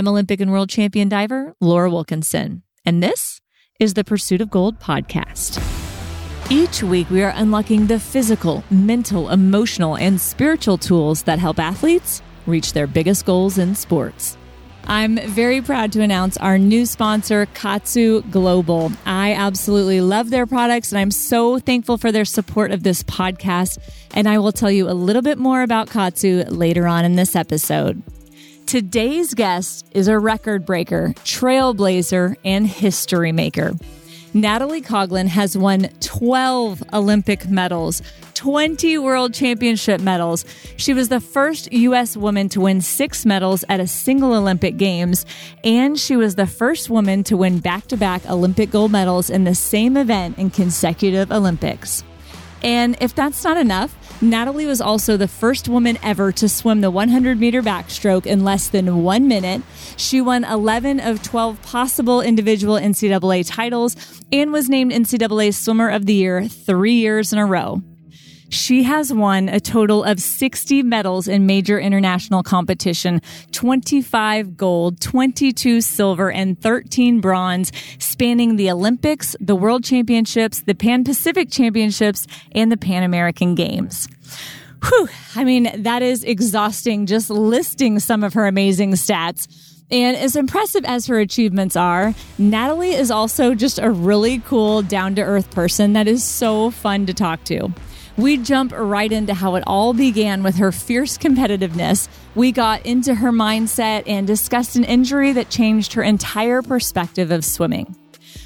I'm Olympic and world champion diver Laura Wilkinson, and this is the Pursuit of Gold podcast. Each week, we are unlocking the physical, mental, emotional, and spiritual tools that help athletes reach their biggest goals in sports. I'm very proud to announce our new sponsor, Kaatsu Global. I absolutely love their products and I'm so thankful for their support of this podcast. And I will tell you a little bit more about Kaatsu later on in this episode. Today's guest is a record breaker, trailblazer, and history maker. Natalie Coughlin has won 12 Olympic medals, 20 World Championship medals. She was the first U.S. woman to win six medals at a single Olympic Games, and she was the first woman to win back to back Olympic gold medals in the same event in consecutive Olympics. And if that's not enough, Natalie was also the first woman ever to swim the 100 meter backstroke in less than one minute. She won 11 of 12 possible individual NCAA titles and was named NCAA Swimmer of the Year three years in a row. She has won a total of 60 medals in major international competition 25 gold, 22 silver, and 13 bronze, spanning the Olympics, the World Championships, the Pan Pacific Championships, and the Pan American Games. Whew, I mean, that is exhausting just listing some of her amazing stats. And as impressive as her achievements are, Natalie is also just a really cool, down to earth person that is so fun to talk to. We jump right into how it all began with her fierce competitiveness. We got into her mindset and discussed an injury that changed her entire perspective of swimming.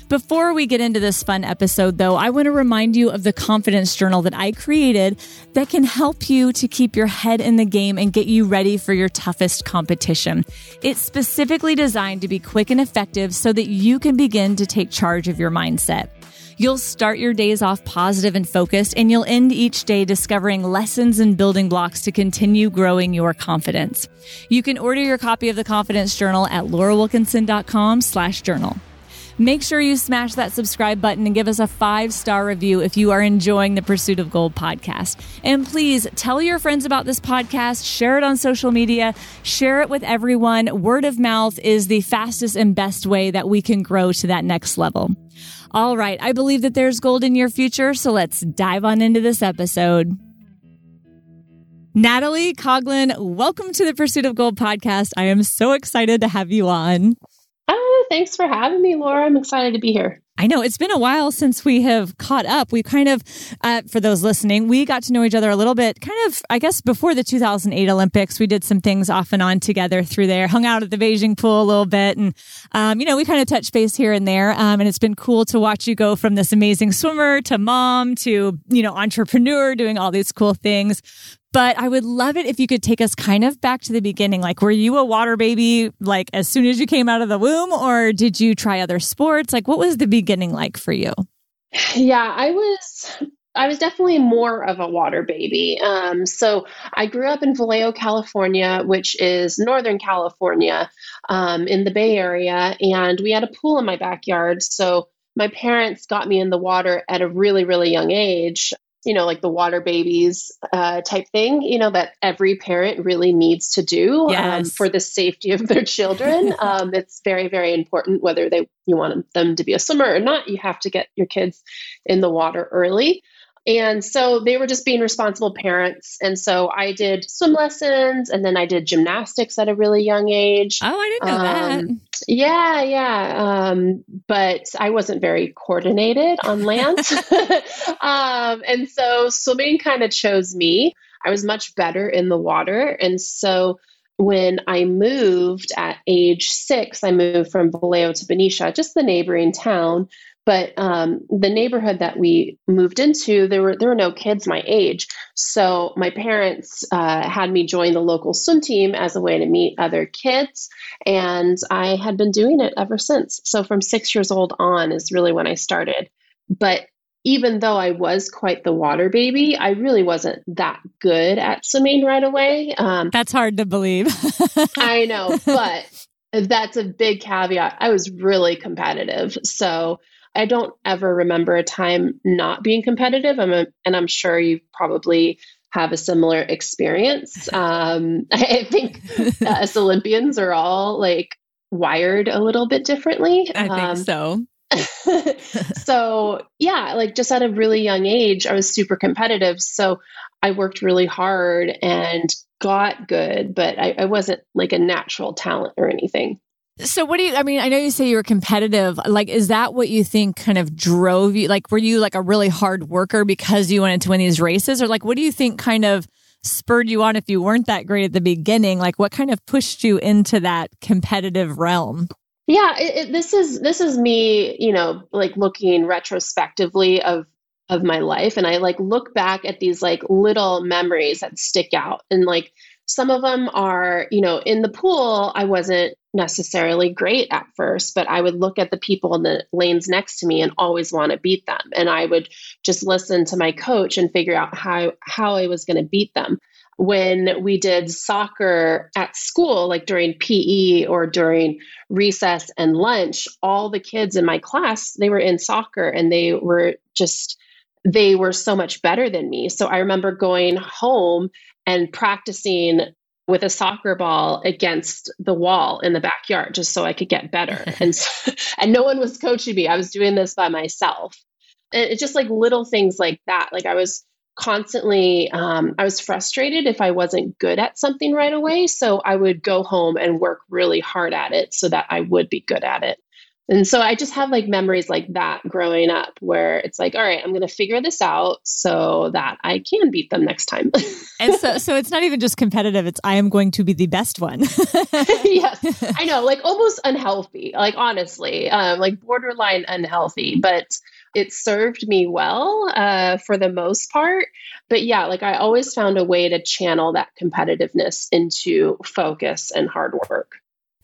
Before we get into this fun episode, though, I want to remind you of the confidence journal that I created that can help you to keep your head in the game and get you ready for your toughest competition. It's specifically designed to be quick and effective so that you can begin to take charge of your mindset. You'll start your days off positive and focused, and you'll end each day discovering lessons and building blocks to continue growing your confidence. You can order your copy of the Confidence Journal at laurawilkinson.com slash journal. Make sure you smash that subscribe button and give us a five star review if you are enjoying the Pursuit of Gold podcast. And please tell your friends about this podcast, share it on social media, share it with everyone. Word of mouth is the fastest and best way that we can grow to that next level. All right, I believe that there's gold in your future, so let's dive on into this episode. Natalie Coughlin, welcome to the Pursuit of Gold podcast. I am so excited to have you on. Oh, thanks for having me, Laura. I'm excited to be here. I know it's been a while since we have caught up. We kind of, uh, for those listening, we got to know each other a little bit, kind of, I guess, before the 2008 Olympics. We did some things off and on together through there, hung out at the Beijing pool a little bit. And, um, you know, we kind of touched base here and there. Um, and it's been cool to watch you go from this amazing swimmer to mom to, you know, entrepreneur doing all these cool things. But I would love it if you could take us kind of back to the beginning. Like, were you a water baby like as soon as you came out of the womb, or did you try other sports? Like, what was the beginning like for you? Yeah, I was I was definitely more of a water baby. Um, so I grew up in Vallejo, California, which is Northern California um, in the Bay Area. And we had a pool in my backyard. So my parents got me in the water at a really, really young age you know, like the water babies uh, type thing, you know, that every parent really needs to do um, yes. um, for the safety of their children. um, it's very, very important whether they you want them to be a swimmer or not. You have to get your kids in the water early. And so they were just being responsible parents. And so I did swim lessons and then I did gymnastics at a really young age. Oh, I didn't know um, that. Yeah, yeah. Um, but I wasn't very coordinated on land. um, and so swimming kind of chose me. I was much better in the water. And so when I moved at age six, I moved from Vallejo to Benicia, just the neighboring town. But um, the neighborhood that we moved into, there were there were no kids my age. So my parents uh, had me join the local swim team as a way to meet other kids, and I had been doing it ever since. So from six years old on is really when I started. But even though I was quite the water baby, I really wasn't that good at swimming right away. Um, That's hard to believe. I know, but that's a big caveat. I was really competitive. So I don't ever remember a time not being competitive. I'm a, and I'm sure you probably have a similar experience. Um, I think us Olympians are all like wired a little bit differently. I think um, so. so yeah, like just at a really young age, I was super competitive. So I worked really hard and got good, but I, I wasn't like a natural talent or anything. So what do you I mean, I know you say you were competitive. Like is that what you think kind of drove you? Like were you like a really hard worker because you wanted to win these races or like what do you think kind of spurred you on if you weren't that great at the beginning? Like what kind of pushed you into that competitive realm? Yeah, it, it, this is this is me, you know, like looking retrospectively of of my life and I like look back at these like little memories that stick out and like some of them are, you know, in the pool I wasn't necessarily great at first, but I would look at the people in the lanes next to me and always want to beat them and I would just listen to my coach and figure out how how I was going to beat them when we did soccer at school, like during PE or during recess and lunch, all the kids in my class, they were in soccer and they were just, they were so much better than me. So I remember going home and practicing with a soccer ball against the wall in the backyard just so I could get better. and so, and no one was coaching me. I was doing this by myself. And it's just like little things like that. Like I was constantly um, i was frustrated if i wasn't good at something right away so i would go home and work really hard at it so that i would be good at it and so i just have like memories like that growing up where it's like all right i'm going to figure this out so that i can beat them next time and so so it's not even just competitive it's i am going to be the best one yes i know like almost unhealthy like honestly um, like borderline unhealthy but it served me well uh, for the most part. But yeah, like I always found a way to channel that competitiveness into focus and hard work.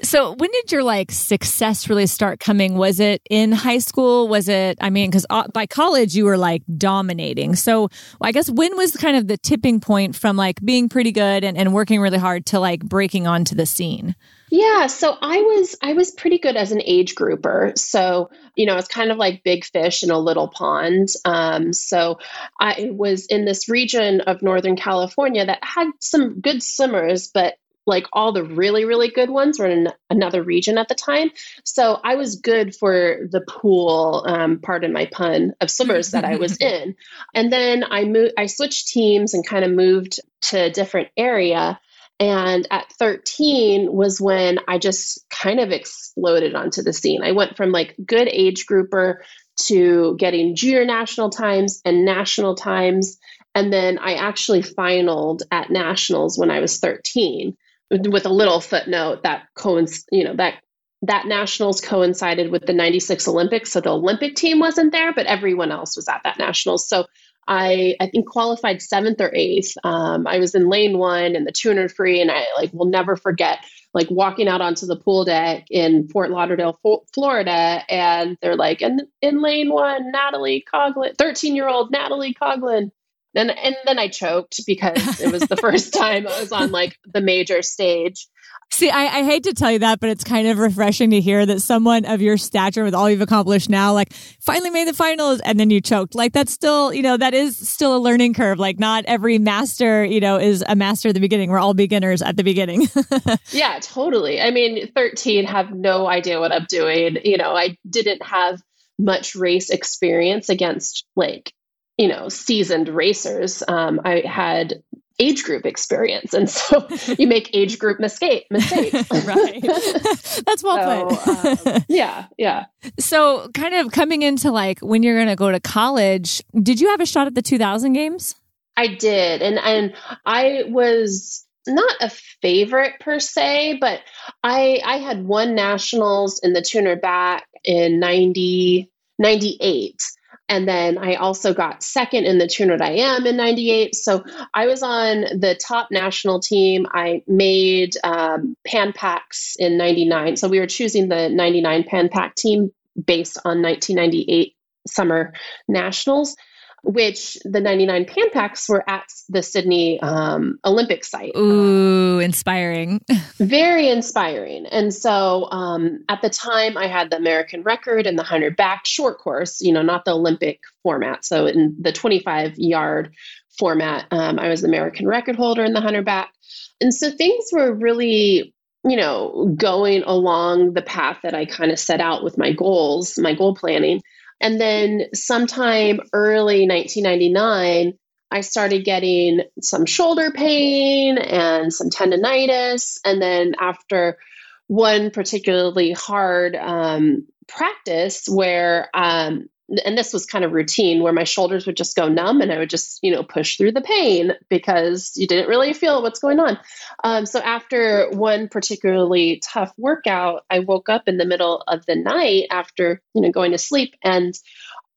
So, when did your like success really start coming? Was it in high school? Was it, I mean, because uh, by college you were like dominating. So, I guess when was kind of the tipping point from like being pretty good and, and working really hard to like breaking onto the scene? Yeah, so I was I was pretty good as an age grouper. So you know, it's kind of like big fish in a little pond. Um, so I was in this region of Northern California that had some good swimmers, but like all the really really good ones were in another region at the time so i was good for the pool um, pardon my pun of swimmers that i was in and then i moved i switched teams and kind of moved to a different area and at 13 was when I just kind of exploded onto the scene. I went from like good age grouper to getting junior national times and national times. And then I actually finaled at nationals when I was 13 with a little footnote that coinc- you know, that that nationals coincided with the 96 Olympics. So the Olympic team wasn't there, but everyone else was at that nationals. So I I think qualified seventh or eighth. Um, I was in lane one and the 200 free, and I like will never forget like walking out onto the pool deck in Fort Lauderdale, Florida, and they're like, and in lane one, Natalie coglin 13 year old Natalie Coughlin. And, and then I choked because it was the first time I was on like the major stage. See, I, I, hate to tell you that, but it's kind of refreshing to hear that someone of your stature with all you've accomplished now, like finally made the finals and then you choked. Like that's still, you know, that is still a learning curve. Like not every master, you know, is a master at the beginning. We're all beginners at the beginning. yeah, totally. I mean, 13 have no idea what I'm doing. You know, I didn't have much race experience against like you know seasoned racers um, i had age group experience. And so you make age group mistake, mistakes. right. That's well so, put. um, yeah. Yeah. So, kind of coming into like when you're going to go to college, did you have a shot at the 2000 games? I did. And, and I was not a favorite per se, but I, I had won nationals in the tuner back in 90, 98. And then I also got second in the 200 IM in 98. So I was on the top national team. I made um, Pan Pacs in 99. So we were choosing the 99 Pan Pac team based on 1998 summer nationals which the 99 Pan Pacs were at the Sydney um, Olympic site. Ooh, inspiring. Very inspiring. And so um, at the time, I had the American record in the 100 back short course, you know, not the Olympic format. So in the 25 yard format, um, I was the American record holder in the 100 back. And so things were really you know, going along the path that I kind of set out with my goals, my goal planning. And then sometime early 1999, I started getting some shoulder pain and some tendonitis. And then after one particularly hard um, practice where um, and this was kind of routine where my shoulders would just go numb and I would just, you know, push through the pain because you didn't really feel what's going on. Um, so after one particularly tough workout, I woke up in the middle of the night after, you know, going to sleep and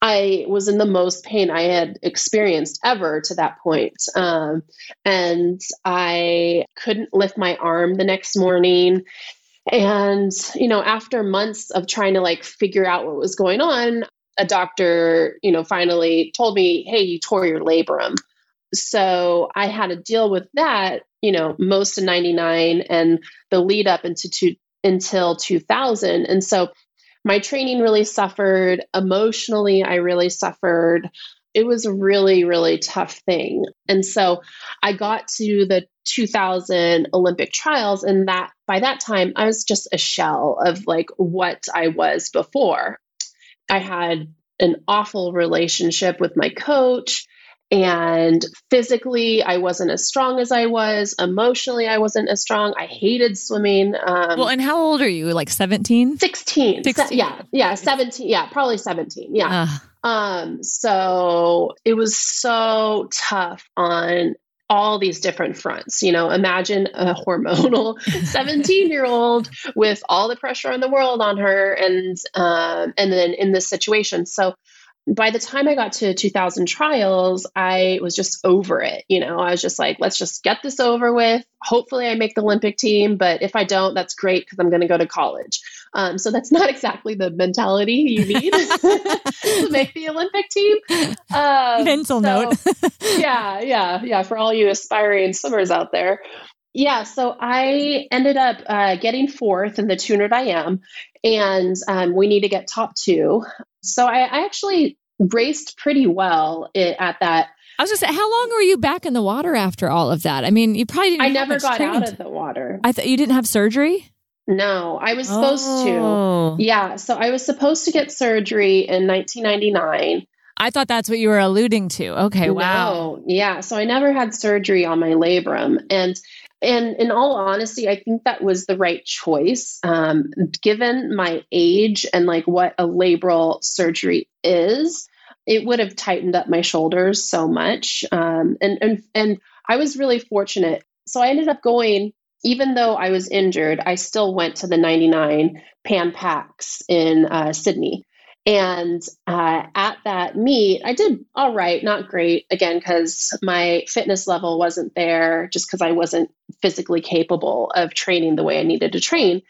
I was in the most pain I had experienced ever to that point. Um, and I couldn't lift my arm the next morning. And, you know, after months of trying to like figure out what was going on, a doctor, you know, finally told me, hey, you tore your labrum. So I had to deal with that, you know, most of 99 and the lead up into two, until 2000. And so my training really suffered. Emotionally, I really suffered. It was a really, really tough thing. And so I got to the 2000 Olympic trials, and that by that time, I was just a shell of like what I was before. I had an awful relationship with my coach. And physically, I wasn't as strong as I was. Emotionally, I wasn't as strong. I hated swimming. Um, well, and how old are you? Like 17? 16. 16. Se- yeah. Yeah. 17. Yeah. Probably 17. Yeah. Uh. Um, so it was so tough on all these different fronts. You know, imagine a hormonal 17 year old with all the pressure in the world on her, and um, and then in this situation. So by the time I got to 2000 trials, I was just over it. You know, I was just like, let's just get this over with. Hopefully, I make the Olympic team, but if I don't, that's great because I'm going to go to college. Um, so that's not exactly the mentality you need to make the Olympic team. Um, Mental so, note. yeah, yeah, yeah. For all you aspiring swimmers out there. Yeah, so I ended up uh, getting fourth in the 200 IM, and um, we need to get top two. So I, I actually raced pretty well at that. I was just saying, how long were you back in the water after all of that? I mean, you probably I never got out of the water. I thought you didn't have surgery. No, I was supposed oh. to. Yeah, so I was supposed to get surgery in 1999. I thought that's what you were alluding to. Okay, wow. No, yeah, so I never had surgery on my labrum, and and in all honesty, I think that was the right choice, um, given my age and like what a labral surgery is. It would have tightened up my shoulders so much, um, and and and I was really fortunate. So I ended up going even though I was injured, I still went to the 99 Pan Pacs in uh, Sydney. And uh, at that meet, I did all right, not great, again, because my fitness level wasn't there, just because I wasn't physically capable of training the way I needed to train.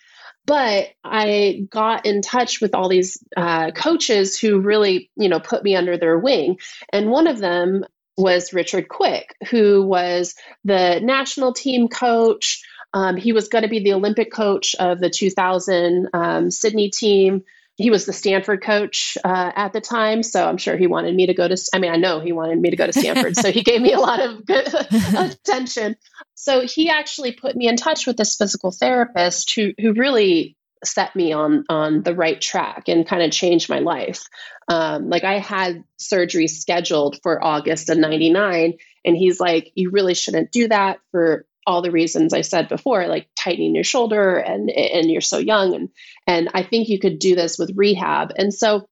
But I got in touch with all these uh, coaches who really, you know, put me under their wing. And one of them was Richard Quick, who was the national team coach um, he was going to be the Olympic coach of the 2000 um, Sydney team. He was the Stanford coach uh, at the time, so I'm sure he wanted me to go to. I mean, I know he wanted me to go to Stanford, so he gave me a lot of good attention. So he actually put me in touch with this physical therapist who who really set me on on the right track and kind of changed my life. Um, like I had surgery scheduled for August of '99, and he's like, "You really shouldn't do that for all the reasons I said before, like tightening your shoulder and and you're so young and and I think you could do this with rehab. And so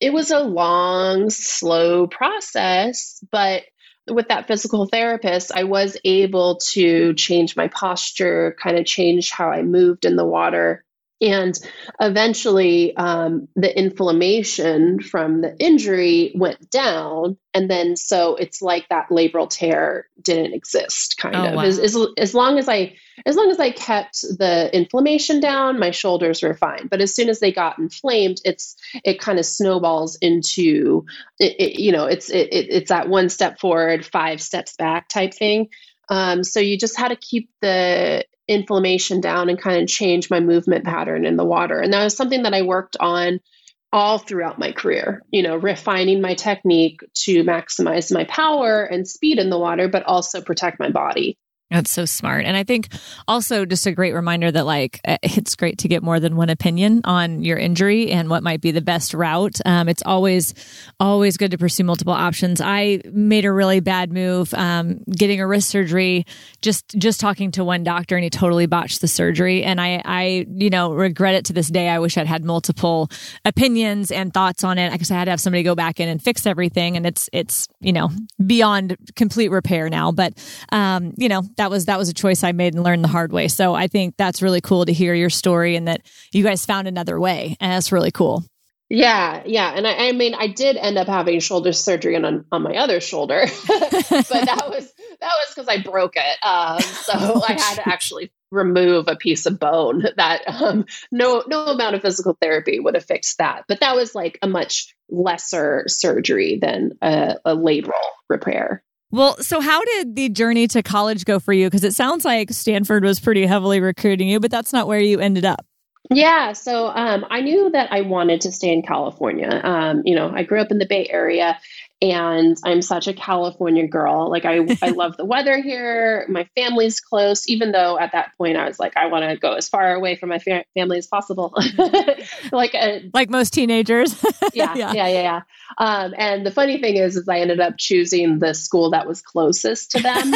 it was a long, slow process, but with that physical therapist, I was able to change my posture, kind of change how I moved in the water. And eventually, um, the inflammation from the injury went down. And then, so it's like that labral tear didn't exist, kind oh, of. Wow. As, as, as long as I as long as I kept the inflammation down, my shoulders were fine. But as soon as they got inflamed, it's it kind of snowballs into it, it, you know it's it, it's that one step forward, five steps back type thing. Um, so you just had to keep the inflammation down and kind of change my movement pattern in the water. And that was something that I worked on all throughout my career, you know, refining my technique to maximize my power and speed in the water, but also protect my body. That's so smart. And I think also just a great reminder that like eh, it's great to get more than one opinion on your injury and what might be the best route. Um, it's always, always good to pursue multiple options. I made a really bad move, um, getting a wrist surgery, just, just talking to one doctor and he totally botched the surgery. And I, I, you know, regret it to this day. I wish I'd had multiple opinions and thoughts on it because I had to have somebody go back in and fix everything. And it's, it's, you know, beyond complete repair now. But, um, you know, that was that was a choice I made and learned the hard way. So I think that's really cool to hear your story and that you guys found another way, and that's really cool. Yeah, yeah, and I, I mean, I did end up having shoulder surgery on on my other shoulder, but that was that was because I broke it. Um, so I had to actually remove a piece of bone. That um, no no amount of physical therapy would have fixed that. But that was like a much lesser surgery than a, a labral repair. Well, so how did the journey to college go for you? Because it sounds like Stanford was pretty heavily recruiting you, but that's not where you ended up. Yeah, so um, I knew that I wanted to stay in California. Um, you know, I grew up in the Bay Area, and I'm such a California girl. Like I, I love the weather here. My family's close, even though at that point I was like, I want to go as far away from my fa- family as possible. like a, uh, like most teenagers. yeah, yeah, yeah, yeah, yeah. Um, and the funny thing is, is I ended up choosing the school that was closest to them.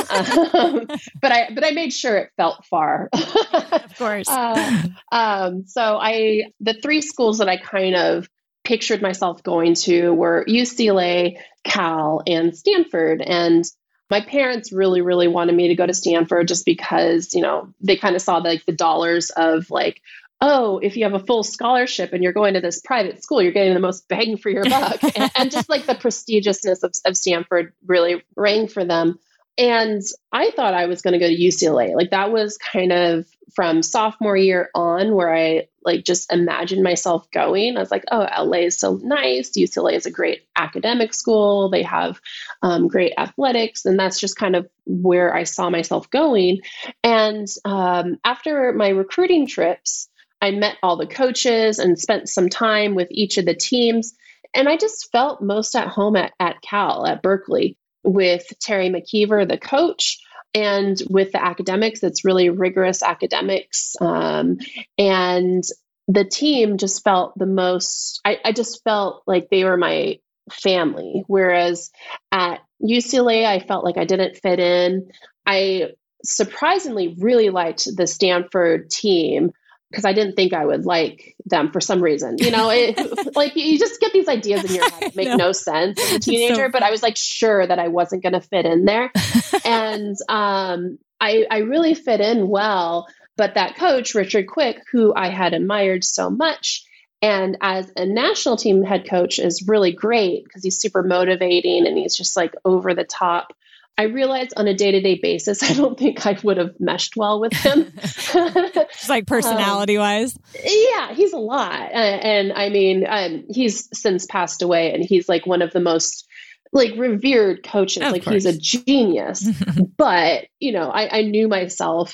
um, but I, but I made sure it felt far. of course. Uh, um, so I, the three schools that I kind of pictured myself going to were UCLA, Cal, and Stanford. And my parents really, really wanted me to go to Stanford just because, you know, they kind of saw the, like the dollars of like, oh, if you have a full scholarship and you're going to this private school, you're getting the most bang for your buck. and, and, just like the prestigiousness of, of Stanford really rang for them. And I thought I was going to go to UCLA. Like that was kind of from sophomore year on where I like just imagined myself going. I was like, oh, LA is so nice. UCLA is a great academic school. They have um, great athletics. And that's just kind of where I saw myself going. And um, after my recruiting trips, I met all the coaches and spent some time with each of the teams. And I just felt most at home at, at Cal, at Berkeley with Teri McKeever, the coach, and with the academics, it's really rigorous academics. Um, and the team just felt the most, I, I just felt like they were my family. Whereas at UCLA, I felt like I didn't fit in. I surprisingly really liked the Stanford team because I didn't think I would like them for some reason. You know, it, like you just get these ideas in your head that make no sense as a teenager. So but I was like sure that I wasn't going to fit in there, and um, I I really fit in well. But that coach Richard Quick, who I had admired so much, and as a national team head coach, is really great because he's super motivating and he's just like over the top. I realized on a day to day basis, I don't think I would have meshed well with him. Just like personality wise. Um, yeah, he's a lot. And, and I mean, um, he's since passed away, and he's like one of the most like revered coaches. Of like course. he's a genius. but, you know, I, I knew myself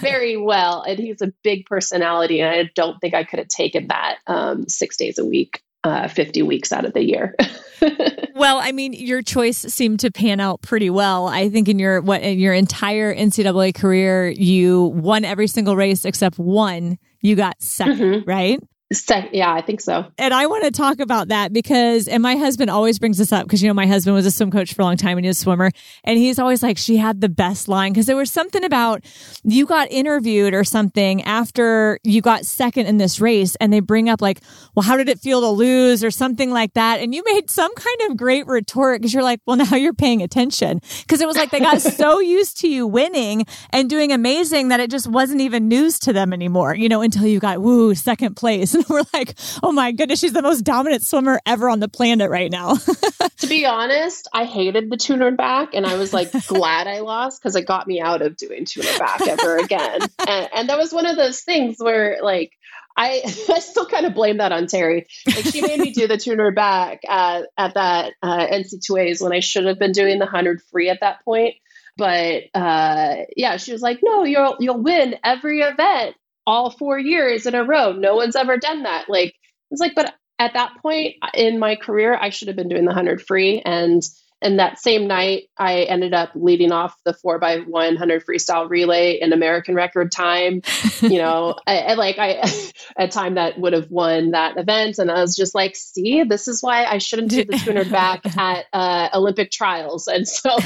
very well, and he's a big personality. And I don't think I could have taken that um, six days a week uh, 50 weeks out of the year. well, I mean, your choice seemed to pan out pretty well. I think in your what in your entire NCAA career, you won every single race except one. You got 2nd mm-hmm. right? Yeah, I think so. And I want to talk about that because, and my husband always brings this up because, you know, my husband was a swim coach for a long time and he was a swimmer. And he's always like, she had the best line because there was something about you got interviewed or something after you got second in this race. And they bring up, like, well, how did it feel to lose or something like that? And you made some kind of great retort because you're like, well, now you're paying attention. Because it was like they got so used to you winning and doing amazing that it just wasn't even news to them anymore, you know, until you got, woo, second place. and we're like, oh my goodness, she's the most dominant swimmer ever on the planet right now. to be honest, I hated the tuner back and I was like glad I lost because it got me out of doing tuner back ever again. And, and that was one of those things where like I, I still kind of blame that on Teri. Like she made me do the tuner back at, at that uh, NC2As when I should have been doing the 100 free at that point. But uh, yeah, she was like, no, you'll, you'll win every event all four years in a row. No one's ever done that. Like, it's like, but at that point in my career, I should have been doing the 100 free. And and that same night, I ended up leading off the four by one hundred freestyle relay in American record time. You know, I, I, like I a time that would have won that event, and I was just like, "See, this is why I shouldn't do the 200 back at uh, Olympic trials." And so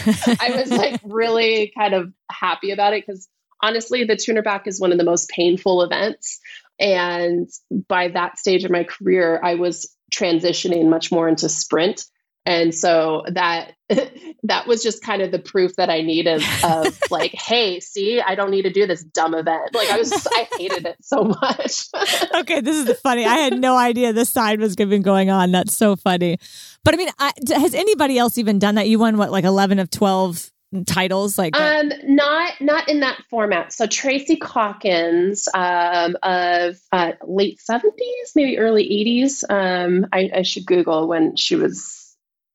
I was like really kind of happy about it because honestly, the 200 back is one of the most painful events. And by that stage of my career, I was transitioning much more into sprint. And so that that was just kind of the proof that i needed of like hey see i don't need to do this dumb event. Like i was i hated it so much. Okay this is funny i had no idea this side was been going on. That's so funny. But i mean I, has anybody else even done that? You won what like 11 of 12 titles like um not not in that format so tracy caulkins um of uh, late 70s maybe early 80s um I, I should google when she was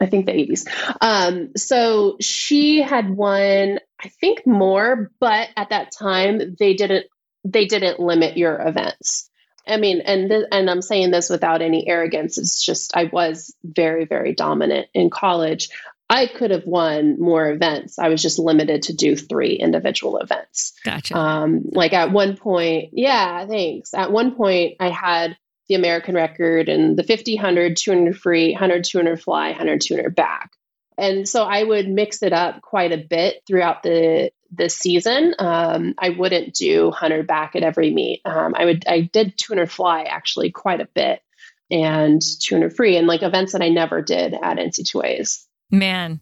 I think the 80s. Um, so she had won, I think more, but at that time they didn't they didn't limit your events. I mean, and th- and I'm saying this without any arrogance. It's just I was very very dominant in college. I could have won more events. I was just limited to do three individual events. Gotcha. Um, like at one point, yeah, thanks. At one point, I had the American record and the 50, 100, 200 free, 100, 200 fly, 100, 200 back. And so I would mix it up quite a bit throughout the the season. Um, I wouldn't do 100 back at every meet. Um, I would I did 200 fly actually quite a bit and 200 free and like events that I never did at NC2As. Man,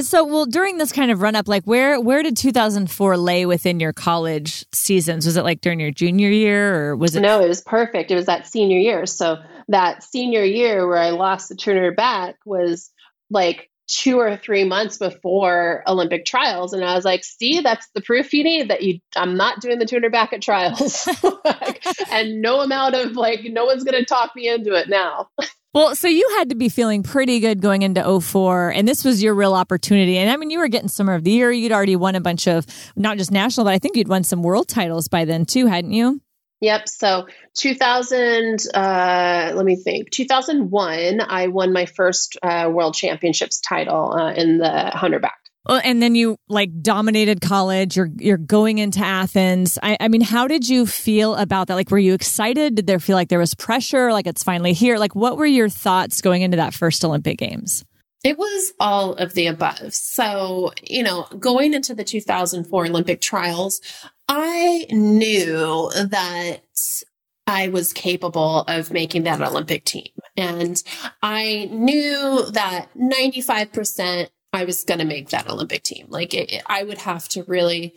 so, well, during this kind of run up, like where where did 2004 lay within your college seasons? Was it like during your junior year, or was it? No, it was perfect. It was that senior year. So that senior year where I lost the Turner back was like two or three months before Olympic trials, and I was like, "See, that's the proof you need that you I'm not doing the Turner back at trials, and no amount of like no one's going to talk me into it now." Well, so you had to be feeling pretty good going into 04, and this was your real opportunity. And I mean, you were getting Swimmer of the Year. You'd already won a bunch of not just national, but I think you'd won some world titles by then too, hadn't you? Yep. So 2000, uh, let me think. 2001, I won my first uh, world championships title uh, in the hunter back. Well, and then you like dominated college. You're you're going into Athens. I, I mean, how did you feel about that? Like, were you excited? Did there feel like there was pressure? Like it's finally here? Like, what were your thoughts going into that first Olympic Games? It was all of the above. So, you know, going into the 2004 Olympic trials, I knew that I was capable of making that Olympic team. And I knew that 95% I was going to make that Olympic team. Like it, I would have to really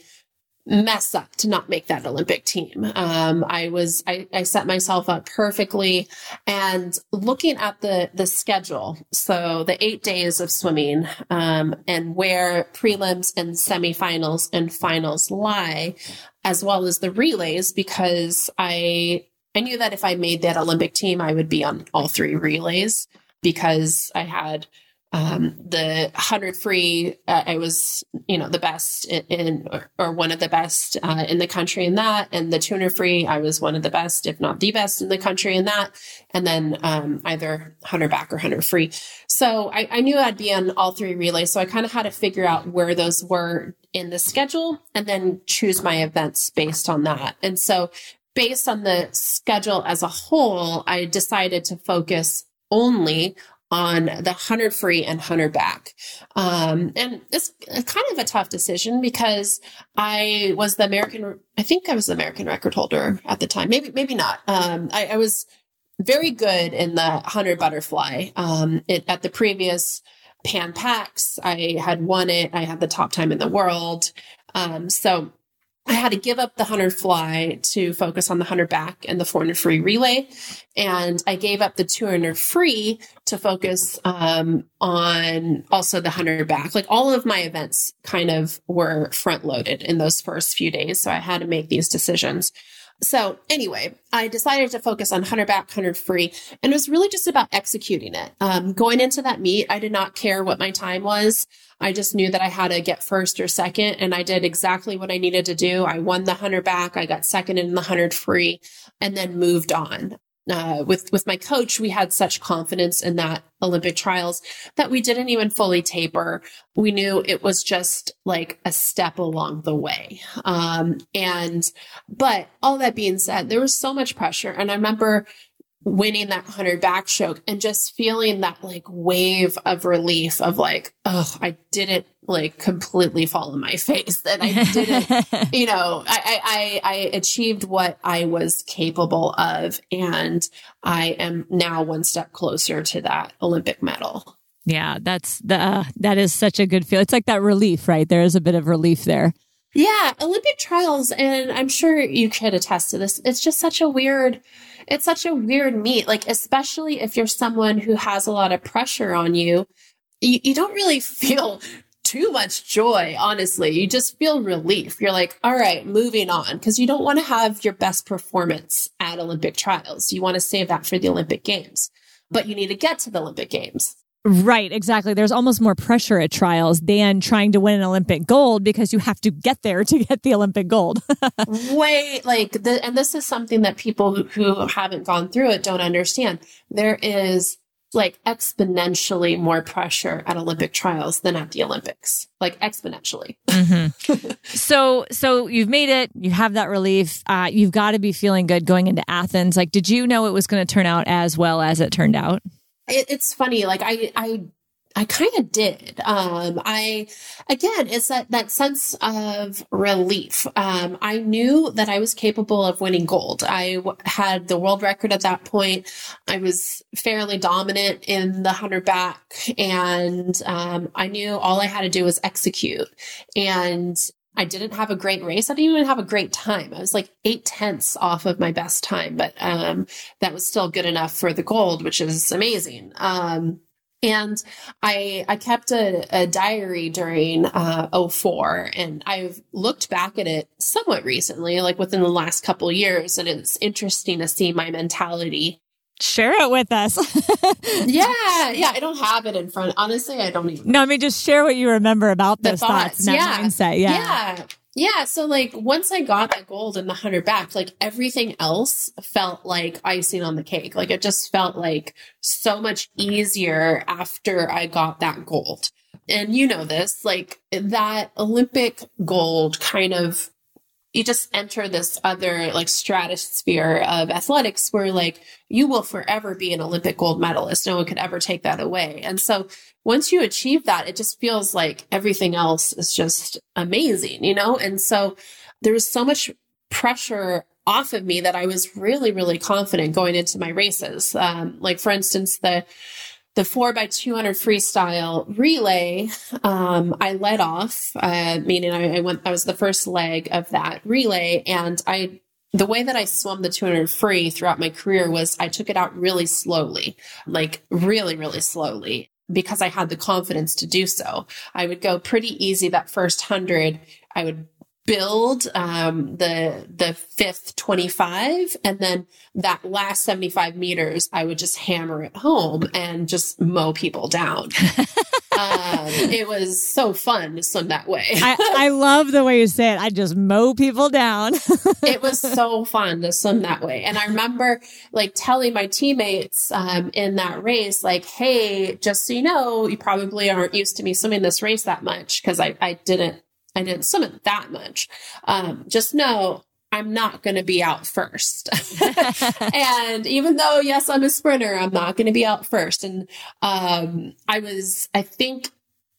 mess up to not make that Olympic team. Um, I was, I, I set myself up perfectly and looking at the, the schedule. So the eight days of swimming, um, and where prelims and semifinals and finals lie, as well as the relays, because I, I knew that if I made that Olympic team, I would be on all three relays because I had um, the 100 free, uh, I was, you know, the best in, or, or, one of the best uh, in the country in that. And the 200 free, I was one of the best, if not the best in the country in that. And then um, either 100 back or 100 free. So I, I knew I'd be on all three relays. So I kind of had to figure out where those were in the schedule and then choose my events based on that. And so based on the schedule as a whole, I decided to focus only on the 100 free and 100 back. Um, and it's kind of a tough decision because I was the American, I think I was the American record holder at the time. Maybe, maybe not. Um, I, I, was very good in the 100 butterfly. Um, it, at the previous Pan Pacs, I had won it. I had the top time in the world. Um, so I had to give up the 100 fly to focus on the 100 back and the 400 free relay. And I gave up the 200 free to focus um, on also the 100 back. Like all of my events kind of were front loaded in those first few days. So I had to make these decisions. So anyway, I decided to focus on 100 back, 100 free, and it was really just about executing it. Um, going into that meet, I did not care what my time was. I just knew that I had to get first or second, and I did exactly what I needed to do. I won the 100 back, I got second in the 100 free, and then moved on. Uh, with with my coach, we had such confidence in that Olympic trials that we didn't even fully taper. We knew it was just like a step along the way. Um, and but all that being said, there was so much pressure, and I remember winning that 100 backstroke and just feeling that like wave of relief of like oh i didn't like completely fall on my face that i didn't you know I, I i achieved what i was capable of and i am now one step closer to that olympic medal. Yeah that's the uh, that is such a good feel. It's like that relief right? There is a bit of relief there. Yeah olympic trials and i'm sure you could attest to this it's just such a weird it's such a weird meet, like, especially if you're someone who has a lot of pressure on you, you, you don't really feel too much joy, honestly. You just feel relief. You're like, all right, moving on. Cause you don't want to have your best performance at Olympic trials. You want to save that for the Olympic Games, but you need to get to the Olympic Games. Right, exactly. There's almost more pressure at trials than trying to win an Olympic gold because you have to get there to get the Olympic gold. Way like the, and this is something that people who, who haven't gone through it don't understand. There is like exponentially more pressure at Olympic trials than at the Olympics, like exponentially. Mm-hmm. so, so you've made it. You have that relief. Uh, you've got to be feeling good going into Athens. Like, did you know it was going to turn out as well as it turned out? It, it's funny. Like I, I, I kind of did. Um, I, again, it's that, that sense of relief. Um, I knew that I was capable of winning gold. I w- had the world record at that point. I was fairly dominant in the 100 back and, um, I knew all I had to do was execute. And I didn't have a great race. I didn't even have a great time. I was like eight tenths off of my best time, but um, that was still good enough for the gold, which is amazing. Um, and I I kept a, a diary during uh, 04 and I've looked back at it somewhat recently, like within the last couple years, and it's interesting to see my mentality share it with us. yeah, yeah. I don't have it in front. Honestly, I don't even. No, I mean, just share what you remember about those thoughts, thoughts yeah. mindset. Yeah. Yeah. Yeah. So like once I got that gold in the hundred back, like everything else felt like icing on the cake. Like it just felt like so much easier after I got that gold. And you know this, like that Olympic gold kind of you just enter this other like stratosphere of athletics where like you will forever be an Olympic gold medalist. No one could ever take that away. And so once you achieve that, it just feels like everything else is just amazing, you know? And so there was so much pressure off of me that I was really, really confident going into my races. Um, like for instance, the the four by 200 freestyle relay, um, I led off, uh, meaning I, I, went, I was the first leg of that relay. And I, the way that I swum the 200 free throughout my career was I took it out really slowly, like really, really slowly because I had the confidence to do so. I would go pretty easy that first hundred. I would build um, the the fifth 25 and then that last 75 meters i would just hammer it home and just mow people down. Um, it was so fun to swim that way. I, I love the way you say it. I just mow people down. It was so fun to swim that way. And i remember like telling my teammates um, in that race like hey just so you know you probably aren't used to me swimming this race that much because I, I didn't I didn't swim it that much. Um, just know I'm not going to be out first. and even though, yes, I'm a sprinter, I'm not going to be out first. And um, I was, I think,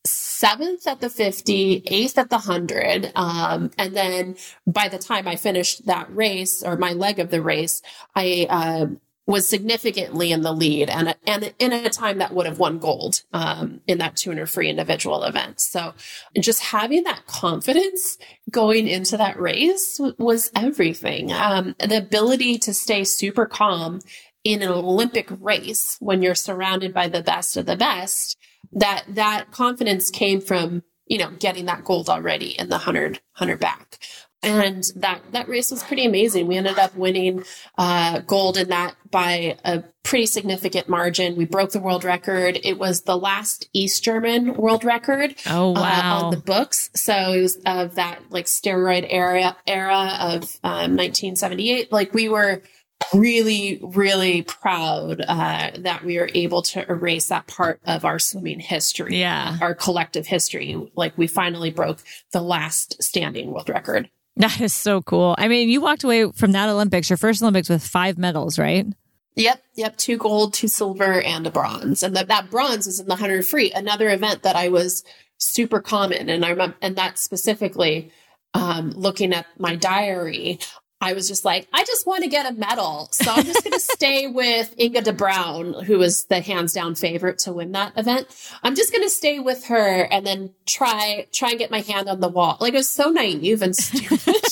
seventh at the 50, eighth at the 100. Um, and then by the time I finished that race or my leg of the race, I, uh, was significantly in the lead and, and in a time that would have won gold um, in that 200 free individual event. So just having that confidence going into that race was everything. Um, the ability to stay super calm in an Olympic race when you're surrounded by the best of the best, that that confidence came from you know getting that gold already in the 100 100 back and that that race was pretty amazing. We ended up winning uh, gold in that by a pretty significant margin. We broke the world record. It was the last East German world record. Oh wow! Uh, on the books, so it was of that like steroid era era of um, 1978. Like we were really, really proud uh, that we were able to erase that part of our swimming history. Yeah. Our collective history. Like we finally broke the last standing world record. That is so cool. I mean, you walked away from that Olympics, your first Olympics, with five medals, right? Yep, yep. Two gold, two silver, and a bronze. And that that bronze was in the 100 free, another event that I was super common. And I remember, and that specifically, um, looking at my diary, I was just like, I just want to get a medal. So I'm just going to stay with Inge de Bruijn, who was the hands down favorite to win that event. I'm just going to stay with her and then try, try and get my hand on the wall. Like it was so naive and stupid.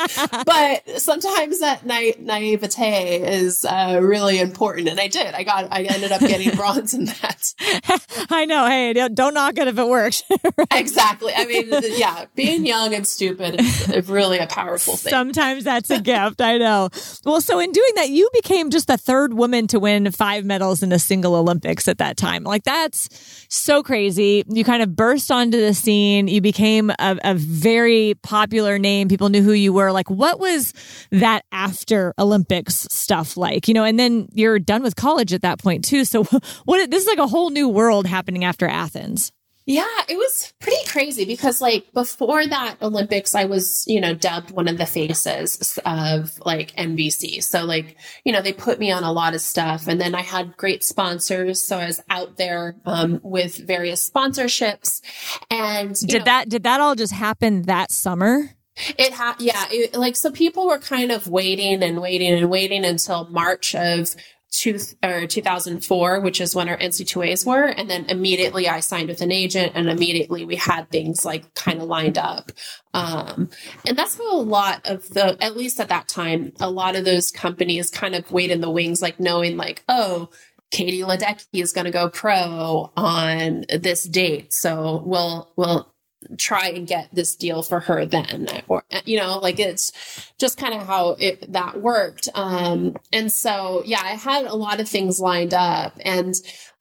but sometimes that na- naivete is uh, really important. And I did. I got, I ended up getting bronze in that. I know. Hey, don't knock it if it works. right? Exactly. I mean, yeah, being young and stupid is really a powerful thing. Sometimes that's a gift. I know. Well, so in doing that, you became just the third woman to win five medals in a single Olympics at that time. Like that's so crazy. You kind of burst onto the scene. You became a, a very popular name. People knew who you were. Like, what was that after Olympics stuff like? You know, and then you're done with college at that point too. So, what? This is like a whole new world happening after Athens. Yeah, it was pretty crazy because like before that Olympics, I was, you know, dubbed one of the faces of like NBC. So like, you know, they put me on a lot of stuff and then I had great sponsors. So I was out there, um, with various sponsorships and did know, that, did that all just happen that summer? It had, yeah, it, like, so people were kind of waiting and waiting and waiting until March of two, or 2004, which is when our NCAAs were. And then immediately I signed with an agent and immediately we had things like kind of lined up. Um, and that's how a lot of the, at least at that time, a lot of those companies kind of wait in the wings, like knowing like, oh, Katie Ledecky is going to go pro on this date. So we'll, we'll try and get this deal for her then or you know like it's just kind of how it that worked. Um and so yeah i had a lot of things lined up. And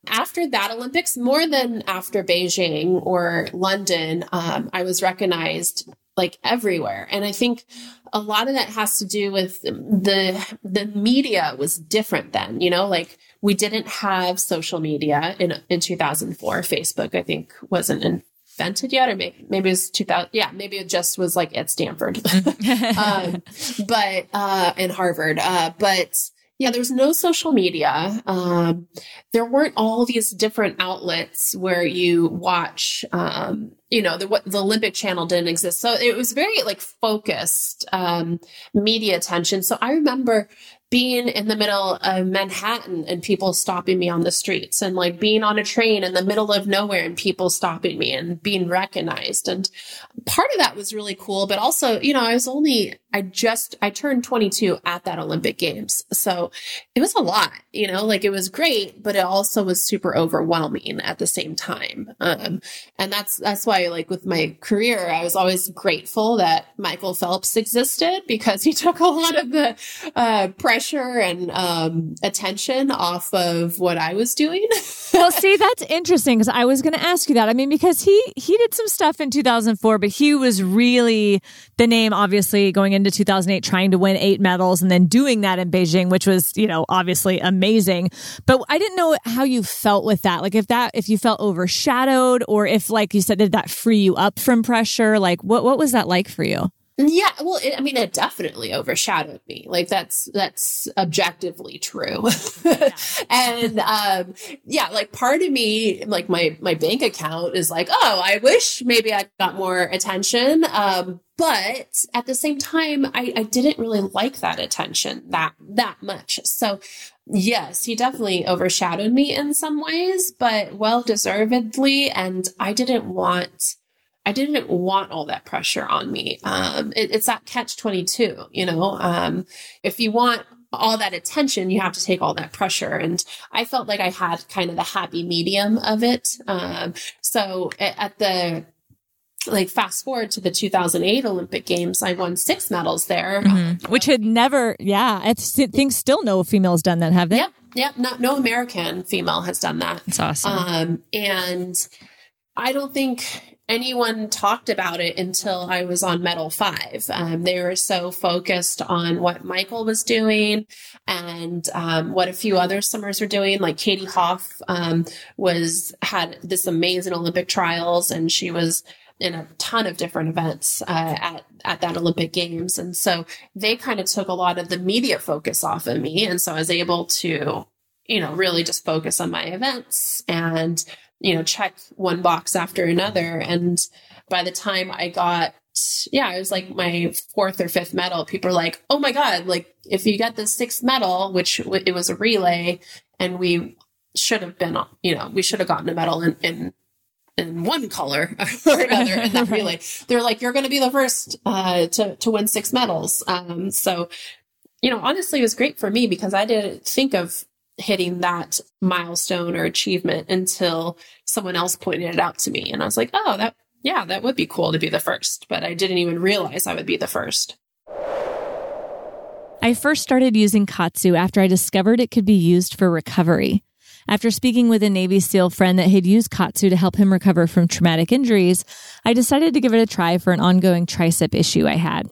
after that olympics more than after beijing or london um, i was recognized like everywhere. And i think a lot of that has to do with the the media was different then you know? Like we didn't have social media in in 2004 facebook i think wasn't in invented yet, or maybe, maybe it was 2000. Yeah, maybe it just was like at Stanford, um, but, uh, in Harvard. Uh, but yeah, there was no social media. Um, there weren't all these different outlets where you watch, um, you know, the, what the Olympic channel didn't exist. So it was very like focused, um, media attention. So I remember being in the middle of Manhattan and people stopping me on the streets and like being on a train in the middle of nowhere and people stopping me and being recognized. And part of that was really cool. But also, you know, I was only, I just, I turned 22 at that Olympic games. So it was a lot, you know, like it was great, but it also was super overwhelming at the same time. Um, and that's, that's why like with my career, I was always grateful that Michael Phelps existed because he took a lot of the, uh, pressure and um, attention off of what I was doing. well, see, that's interesting because I was going to ask you that. I mean, because he he did some stuff in 2004, but he was really the name, obviously, going into 2008, trying to win eight medals and then doing that in Beijing, which was you know obviously amazing. But I didn't know how you felt with that. Like if that if you felt overshadowed or if, like you said, did that free you up from pressure? Like what what was that like for you? Yeah, well, it, I mean, it definitely overshadowed me. Like that's that's objectively true. and um, yeah, like part of me, like my my bank account is like, oh, I wish maybe I got more attention. Um, but at the same time, I, I didn't really like that attention that that much. So yes, he definitely overshadowed me in some ways, but well deservedly. And I didn't want I didn't want all that pressure on me. Um, it, it's that catch 22, you know, um, if you want all that attention, you have to take all that pressure. And I felt like I had kind of the happy medium of it. Um, so at the, like fast forward to the 2008 Olympic Games, I won six medals there, mm-hmm. which had never, yeah, I think still no female has done that, have they? Yep, yep, no, no American female has done that. That's awesome. Um, and I don't think anyone talked about it until I was on medal five. Um, they were so focused on what Michael was doing and um, what a few other swimmers were doing. Like Katie Hoff um, was had this amazing Olympic trials, and she was in a ton of different events uh, at at that Olympic Games, and so they kind of took a lot of the media focus off of me, and so I was able to, you know, really just focus on my events and you know check one box after another, and by the time I got yeah, it was like my fourth or fifth medal. People are like, "Oh my god!" Like if you get the sixth medal, which it was a relay, and we should have been, you know, we should have gotten a medal in, in in one color or another in that relay. They're like, you're going to be the first uh, to to win six medals. Um, so, you know, honestly, it was great for me because I didn't think of hitting that milestone or achievement until someone else pointed it out to me, and I was like, oh, that yeah, that would be cool to be the first. But I didn't even realize I would be the first. I first started using Kaatsu after I discovered it could be used for recovery. After speaking with a Navy SEAL friend that had used Kaatsu to help him recover from traumatic injuries, I decided to give it a try for an ongoing tricep issue I had.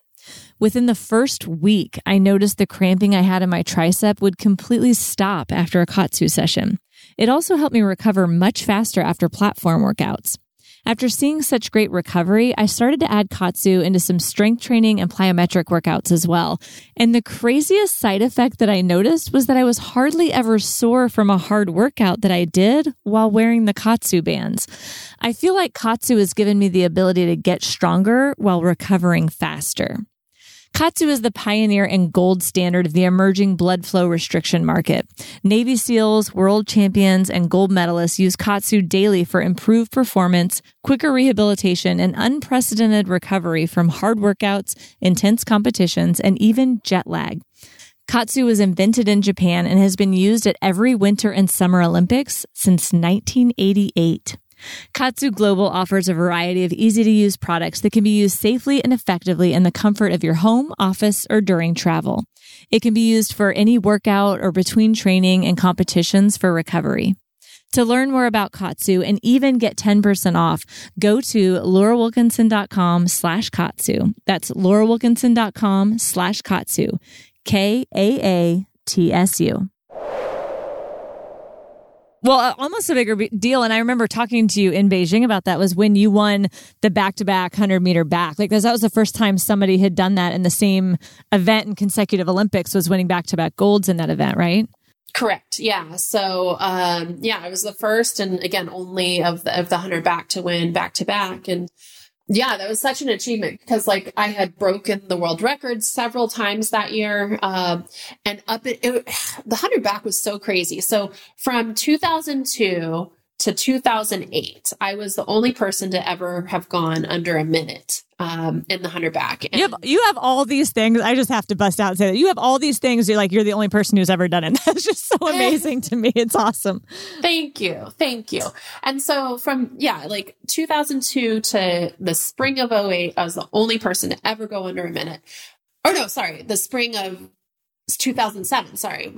Within the first week, I noticed the cramping I had in my tricep would completely stop after a Kaatsu session. It also helped me recover much faster after platform workouts. After seeing such great recovery, I started to add Kaatsu into some strength training and plyometric workouts as well. And the craziest side effect that I noticed was that I was hardly ever sore from a hard workout that I did while wearing the Kaatsu bands. I feel like Kaatsu has given me the ability to get stronger while recovering faster. Kaatsu is the pioneer and gold standard of the emerging blood flow restriction market. Navy SEALs, world champions, and gold medalists use Kaatsu daily for improved performance, quicker rehabilitation, and unprecedented recovery from hard workouts, intense competitions, and even jet lag. Kaatsu was invented in Japan and has been used at every Winter and Summer Olympics since 1988. Kaatsu Global offers a variety of easy to use products that can be used safely and effectively in the comfort of your home, office, or during travel. It can be used for any workout or between training and competitions for recovery. To learn more about Kaatsu and even get 10% off, go to laurawilkinson.com slash Kaatsu. That's laurawilkinson.com slash Kaatsu. K-A-A-T-S-U. Well, uh, almost a bigger deal. And I remember talking to you in Beijing about that was when you won the back to back 100 meter back. Like, that was the first time somebody had done that in the same event in consecutive Olympics was winning back to back golds in that event, right? Correct. Yeah. So, um, yeah, I was the first and again, only of the, of the 100 back to win back to back. And yeah, that was such an achievement because like I had broken the world record several times that year. Um, and up it, it, the 100 back was so crazy. So from 2002 to 2008, I was the only person to ever have gone under a minute um, in the 100 back. And you have, you have all these things. I just have to bust out and say that you have all these things. You're like, you're the only person who's ever done it. That's just so amazing to me. It's awesome. Thank you. Thank you. And so from, yeah, like 2002 to the spring of 08, I was the only person to ever go under a minute. Or no, sorry, the spring of 2007. Sorry.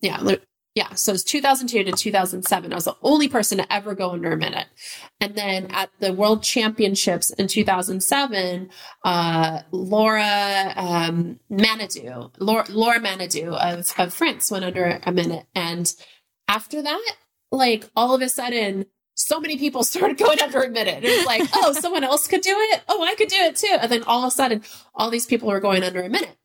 Yeah. Yeah, so it's 2002 to 2007. I was the only person to ever go under a minute. And then at the World Championships in 2007, uh, Laura um, Manaudou, Laura, Laura Manaudou of, of France went under a minute. And after that, like all of a sudden, so many people started going under a minute. It was like, oh, someone else could do it. Oh, I could do it too. And then all of a sudden, all these people were going under a minute.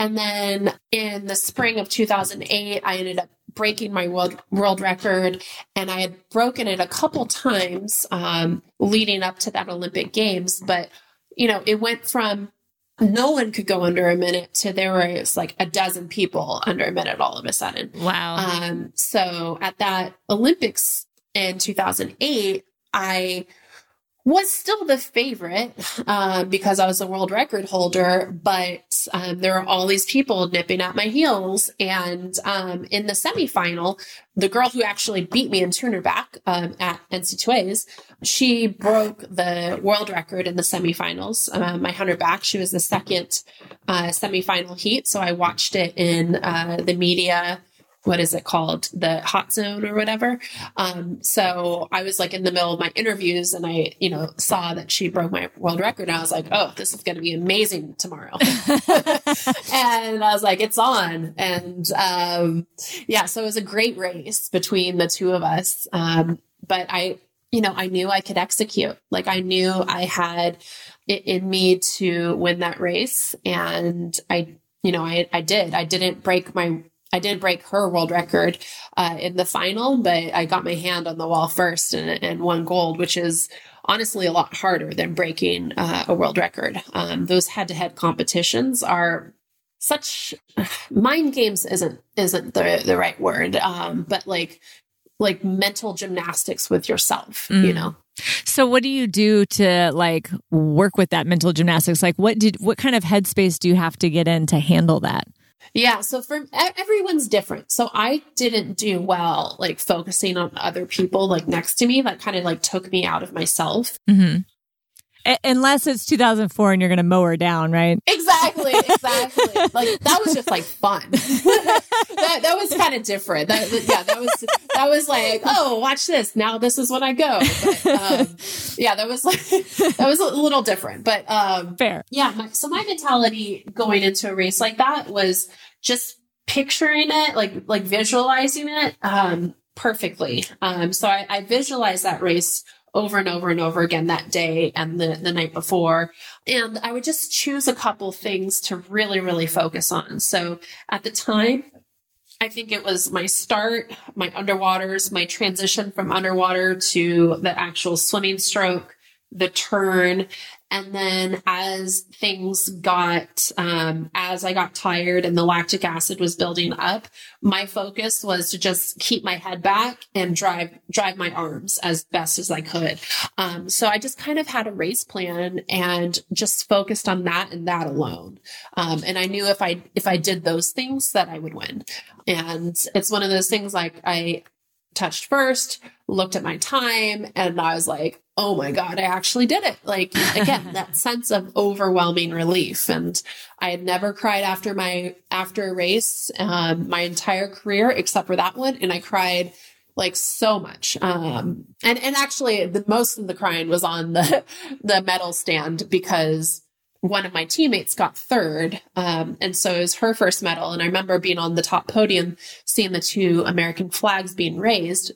And then in the spring of 2008, I ended up breaking my world, world record. And I had broken it a couple times um, leading up to that Olympic Games. But, you know, it went from no one could go under a minute to there was like a dozen people under a minute all of a sudden. Wow. Um, so at that Olympics in 2008, I was still the favorite uh, because I was a world record holder, but um, there were all these people nipping at my heels. And um, in the semifinal, the girl who actually beat me in turner back um, at NCAAs, she broke the world record in the semifinals. Uh, my 100 back, she was the second uh, semifinal heat. So I watched it in uh, the media what is it called? The hot zone or whatever. Um, so i was like in the middle of my interviews and i you know saw that she broke my world record and i was like oh this is going to be amazing tomorrow. And i was like it's on. And um, yeah so it was a great race between the two of us. Um, but i you know i knew i could execute. Like i knew i had it in me to win that race and i you know i i did. I didn't break my I did break her world record uh, in the final, but I got my hand on the wall first and, and won gold, which is honestly a lot harder than breaking uh, a world record. Um, those head-to-head competitions are such mind games isn't isn't the the right word, um, but like like mental gymnastics with yourself, mm. you know. So what do you do to like work with that mental gymnastics? Like what did what kind of headspace do you have to get in to handle that? Yeah. So for everyone's different. So I didn't do well, like focusing on other people like next to me. That kind of like took me out of myself. Mm-hmm. A- unless it's 2004 and you're going to mow her down, right? Exactly, exactly. Exactly. Like that was just like fun. that, that was kind of different. That, yeah, that was that was like, oh, watch this. Now this is when I go. But, um, yeah, that was like that was a little different, but um, fair. Yeah. My, so my mentality going into a race like that was just picturing it, like like visualizing it um, perfectly. Um, so I, I visualized that race over and over and over again that day and the, the night before. And I would just choose a couple things to really, really focus on. So at the time, I think it was my start, my underwaters, my transition from underwater to the actual swimming stroke, the turn, and then as things got, um, as I got tired and the lactic acid was building up, my focus was to just keep my head back and drive, drive my arms as best as I could. Um, so I just kind of had a race plan and just focused on that and that alone. Um, and I knew if I, if I did those things that I would win. And it's one of those things like I, touched first, looked at my time, and I was like, oh my God, I actually did it. Like, again, that sense of overwhelming relief. And I had never cried after my, after a race, um, my entire career, except for that one. And I cried like so much. Um, and, and actually the most of the crying was on the, the medal stand because one of my teammates got third. Um, and so it was her first medal. And I remember being on the top podium, seeing the two American flags being raised.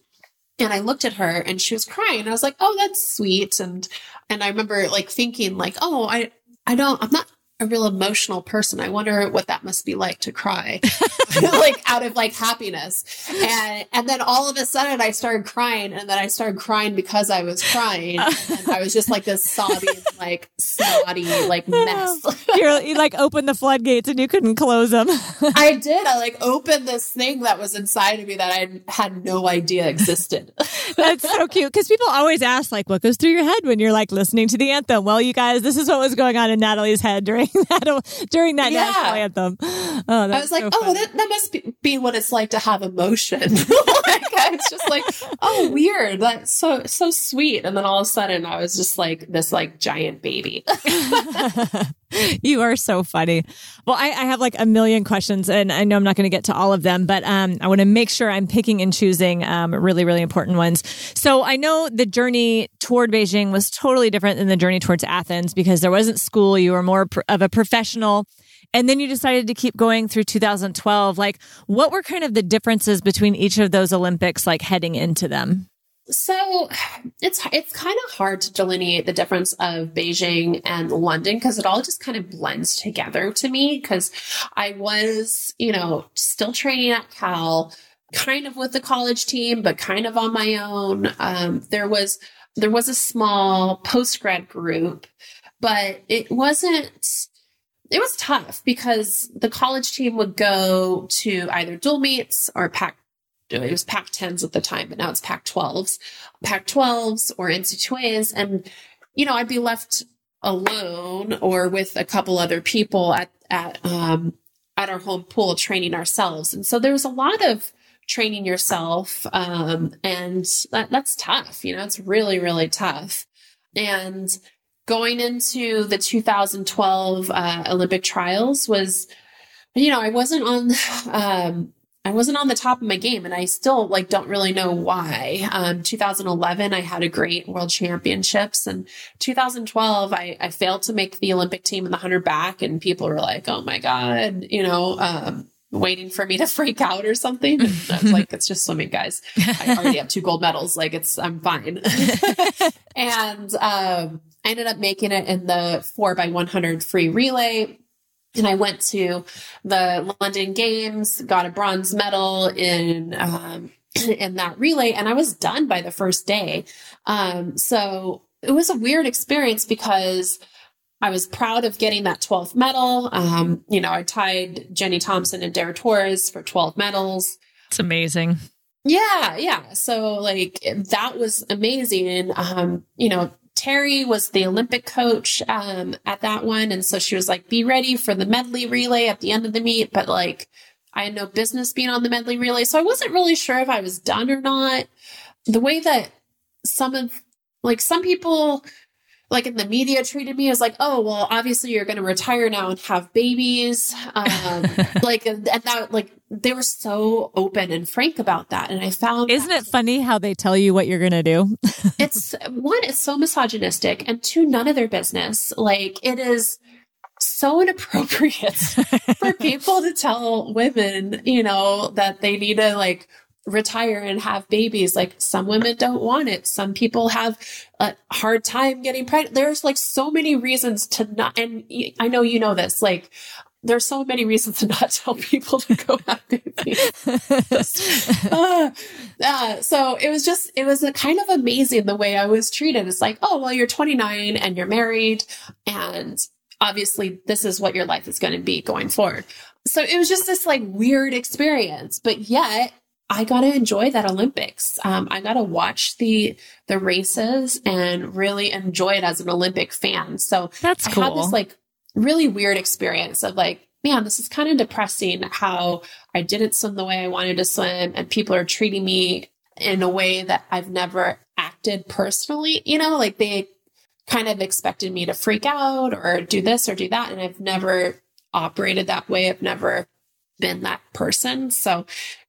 And I looked at her and she was crying. I was like, "Oh, that's sweet." And and I remember like thinking like, "Oh, I I don't I'm not a real emotional person. I wonder what that must be like to cry, like out of like happiness. And, and then all of a sudden I started crying and then I started crying because I was crying. And I was just like this sobbing, like snotty, like mess. You're, you like opened the floodgates and you couldn't close them. I did. I like opened this thing that was inside of me that I had no idea existed. That's so cute. Cause people always ask like, what goes through your head when you're like listening to the anthem? Well, you guys, this is what was going on in Natalie's head during during that during that yeah. national anthem. Oh, I was like, so oh, that, that must be, be, what it's like to have emotion. like, it's just like, oh, weird. That's so so sweet. And then all of a sudden, I was just like this like giant baby. you are so funny. Well, I, I, have like a million questions, and I know I'm not going to get to all of them, but um, I want to make sure I'm picking and choosing um, really, really important ones. So I know the journey toward Beijing was totally different than the journey towards Athens because there wasn't school. You were more of a professional. And then you decided to keep going through 2012. Like, what were kind of the differences between each of those Olympics, like heading into them? So it's it's kind of hard to delineate the difference of Beijing and London because it all just kind of blends together to me because I was, you know, still training at Cal, kind of with the college team, but kind of on my own. Um, there was there was a small post grad group, but it wasn't it was tough because the college team would go to either dual meets or pack it was Pac 10s at the time, but now it's Pac 12s, Pac 12s or NCAAs. And, you know, I'd be left alone or with a couple other people at, at, um, at our home pool training ourselves. And so there was a lot of training yourself. Um, and that, that's tough. You know, it's really, really tough. And going into the 2012 uh, Olympic trials was, you know, I wasn't on, um, I wasn't on the top of my game and I still like don't really know why. Um, 2011, I had a great world championships and 2012, I, I failed to make the Olympic team in the 100 back and people were like, oh my God, you know, um, waiting for me to freak out or something. And I was like, it's just swimming, guys. I already have two gold medals. Like it's, I'm fine. and, um, I ended up making it in the four by 100 free relay and I went to the London Games, got a bronze medal in um, in that relay, and I was done by the first day. Um, so it was a weird experience because I was proud of getting that 12th medal. Um, you know, I tied Jenny Thompson and Dara Torres for 12 medals. It's amazing. Yeah, yeah. So like that was amazing. Um, you know, Teri was the Olympic coach um, at that one. And so she was like, be ready for the medley relay at the end of the meet. But like, I had no business being on the medley relay. So I wasn't really sure if I was done or not. The way that some of, like, some people, like in the media treated me as like, oh, well, obviously you're going to retire now and have babies. Um, like, and that, like, they were so open and frank about that. And I found, isn't it funny how they tell you what you're going to do? it's one, it's so misogynistic, and two, none of their business. Like, it is so inappropriate for people to tell women, you know, that they need to like retire and have babies. Like some women don't want it. Some people have a hard time getting pregnant. There's like so many reasons to not, and I know you know this, like, there's so many reasons to not tell people to go have babies. uh, uh, so it was just, it was a kind of amazing the way I was treated. It's like, oh, well, you're 29 and you're married and obviously this is what your life is going to be going forward. So it was just this like weird experience, but yet I got to enjoy that Olympics. Um, I got to watch the the races and really enjoy it as an Olympic fan. So that's cool. I had this like really weird experience of like, man, this is kind of depressing how I didn't swim the way I wanted to swim, and people are treating me in a way that I've never acted personally. You know, like they kind of expected me to freak out or do this or do that, and I've never operated that way. I've never been that person. So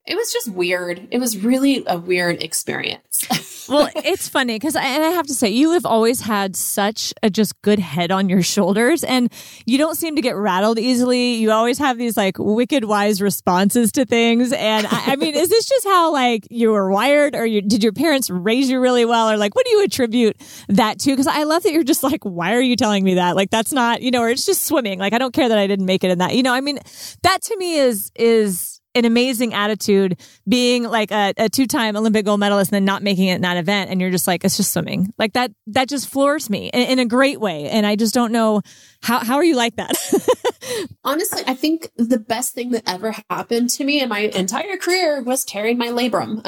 it was just weird. It was really a weird experience. well, it's funny because, and I have to say, you have always had such a just good head on your shoulders, and you don't seem to get rattled easily. You always have these like wicked wise responses to things. And I, I mean, is this just how like you were wired, or you, did your parents raise you really well, or like what do you attribute that to? Because I love that you're just like, why are you telling me that? Like that's not, you know, or it's just swimming. Like I don't care that I didn't make it in that. You know, I mean, that to me is is an amazing attitude being like a, a two-time Olympic gold medalist and then not making it in that event. And you're just like, it's just swimming. Like that, that just floors me in, in a great way. And I just don't know how, how are you like that? Honestly, I think the best thing that ever happened to me in my entire career was tearing my labrum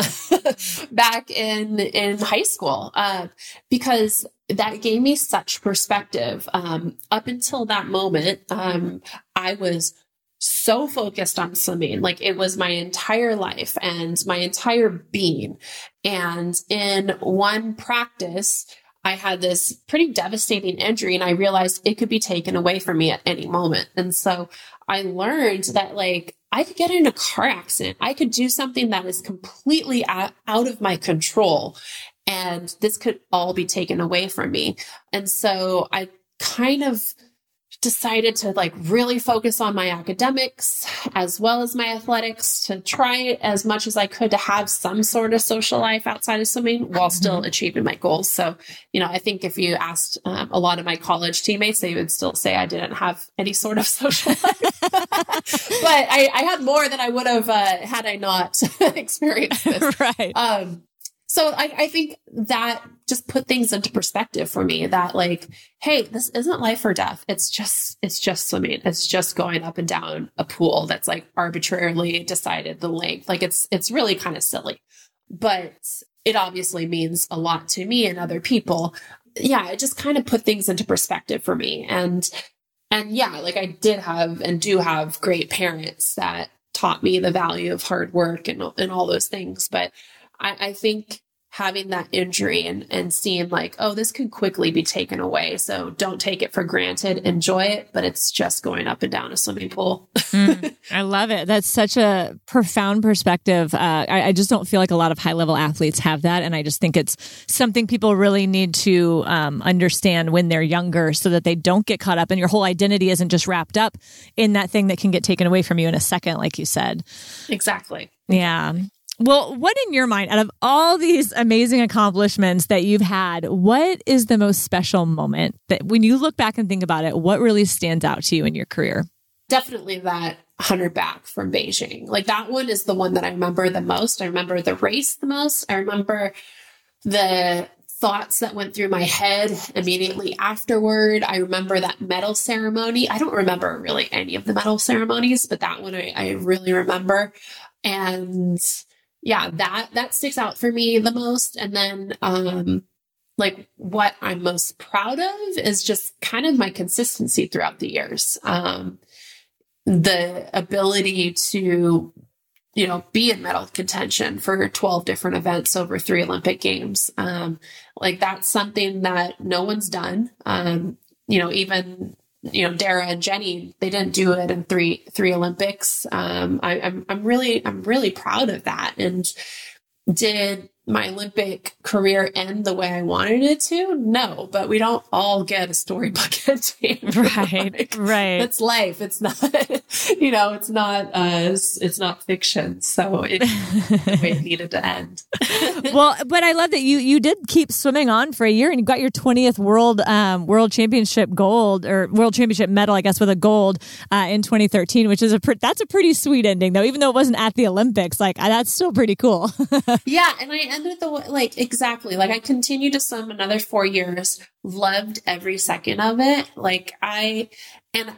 back in, in high school. Uh, because that gave me such perspective. Um, up until that moment, um, I was so focused on swimming. Like it was my entire life and my entire being. And in one practice, I had this pretty devastating injury and I realized it could be taken away from me at any moment. And so I learned that like I could get in a car accident. I could do something that is completely out, of my control and this could all be taken away from me. And so I kind of decided to like really focus on my academics as well as my athletics to try as much as I could to have some sort of social life outside of swimming while still mm-hmm. achieving my goals. So, you know, I think if you asked um, a lot of my college teammates, they would still say I didn't have any sort of social life. but I, I, had more than I would have uh, had I not experienced this. Right. Um, so I, I think that just put things into perspective for me that like, hey, this isn't life or death. It's just, it's just swimming. It's just going up and down a pool that's like arbitrarily decided the length. Like it's, it's really kind of silly, but it obviously means a lot to me and other people. Yeah. It just kind of put things into perspective for me. And, and yeah, like I did have and do have great parents that taught me the value of hard work and, and all those things. But I, I think having that injury and, and seeing like, oh, this could quickly be taken away. So don't take it for granted. Enjoy it, but it's just going up and down a swimming pool. mm, I love it. That's such a profound perspective. Uh, I, I, just don't feel like a lot of high level athletes have that. And I just think it's something people really need to um, understand when they're younger so that they don't get caught up and your whole identity isn't just wrapped up in that thing that can get taken away from you in a second, like you said. Exactly. Yeah. Well, what in your mind, out of all these amazing accomplishments that you've had, what is the most special moment that when you look back and think about it, what really stands out to you in your career? Definitely that 100 back from Beijing. Like that one is the one that I remember the most. I remember the race the most. I remember the thoughts that went through my head immediately afterward. I remember that medal ceremony. I don't remember really any of the medal ceremonies, but that one I, I really remember. And yeah, that that sticks out for me the most. And then um like what I'm most proud of is just kind of my consistency throughout the years. Um the ability to you know be in medal contention for 12 different events over three olympic games um like that's something that no one's done um you know even you know Dara and Jenny they didn't do it in three three Olympics. Um, I, I'm I'm really I'm really proud of that. And did my Olympic career end the way I wanted it to? No, but we don't all get a storybook ending. Right. like, right. It's life. It's not, you know, it's not, uh, it's not fiction. So it, it needed to end. well, but I love that you, you did keep swimming on for a year and you got your 20th world, um, world championship gold or world championship medal, I guess, with a gold, uh, in 2013, which is a, that's a pretty sweet ending though, even though it wasn't at the Olympics. Like that's still pretty cool. yeah. And I ended the like exactly like I continued to swim another four years, loved every second of it. Like I and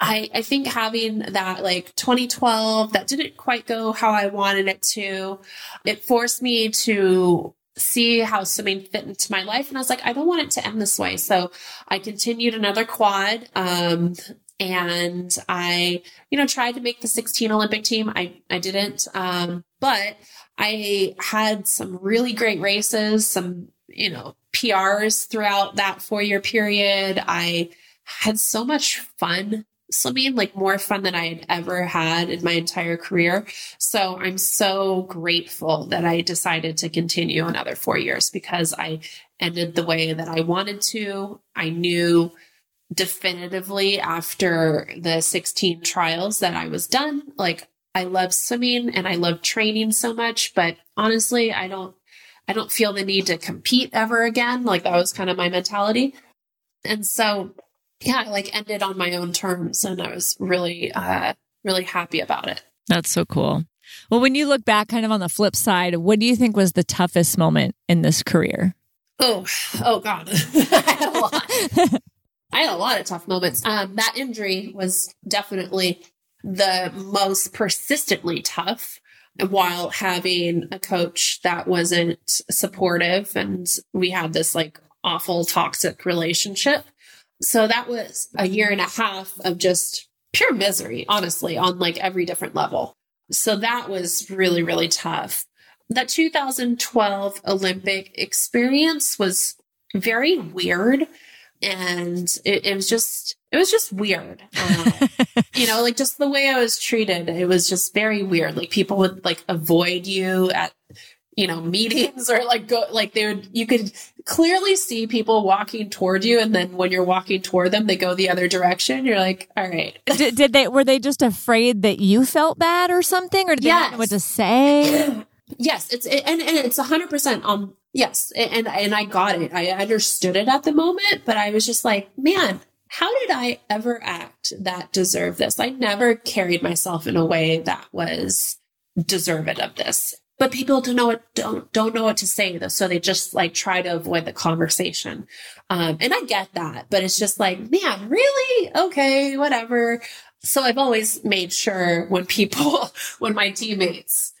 I I think having that like 2012 that didn't quite go how I wanted it to, it forced me to see how swimming fit into my life and I was like I don't want it to end this way. So I continued another quad um and I, you know, tried to make the 16 Olympic team. I, I didn't. Um, but I had some really great races, some, you know, PRs throughout that four year period. I had so much fun swimming, like more fun than I had ever had in my entire career. So I'm so grateful that I decided to continue another four years because I ended the way that I wanted to. I knew definitively after the 16 trials that I was done. Like I love swimming and I love training so much, but honestly, I don't I don't feel the need to compete ever again. Like that was kind of my mentality. And so yeah, I like ended on my own terms and I was really uh really happy about it. That's so cool. Well, when you look back kind of on the flip side, what do you think was the toughest moment in this career? Oh, oh God. I had a lot. I had a lot of tough moments. Um, that injury was definitely the most persistently tough while having a coach that wasn't supportive and we had this like awful toxic relationship. So that was a year and a half of just pure misery, honestly, on like every different level. So that was really, really tough. That 2012 Olympic experience was very weird and it, it was just it was just weird. Uh, you know like just the way i was treated it was just very weird. Like people would like avoid you at you know meetings or like go like they would you could clearly see people walking toward you and then when you're walking toward them they go the other direction. You're like all right. Did, did they were they just afraid that you felt bad or something or did yes. they not know what to say yes it's it, and, and it's 100% on Yes, and and I got it. I understood it at the moment, but I was just like, man, how did I ever act that deserved this? I never carried myself in a way that was deserved of this. But people don't know what don't don't know what to say though, so they just like try to avoid the conversation. Um, and I get that, but it's just like, man, really? Okay, whatever. So I've always made sure when people, when my teammates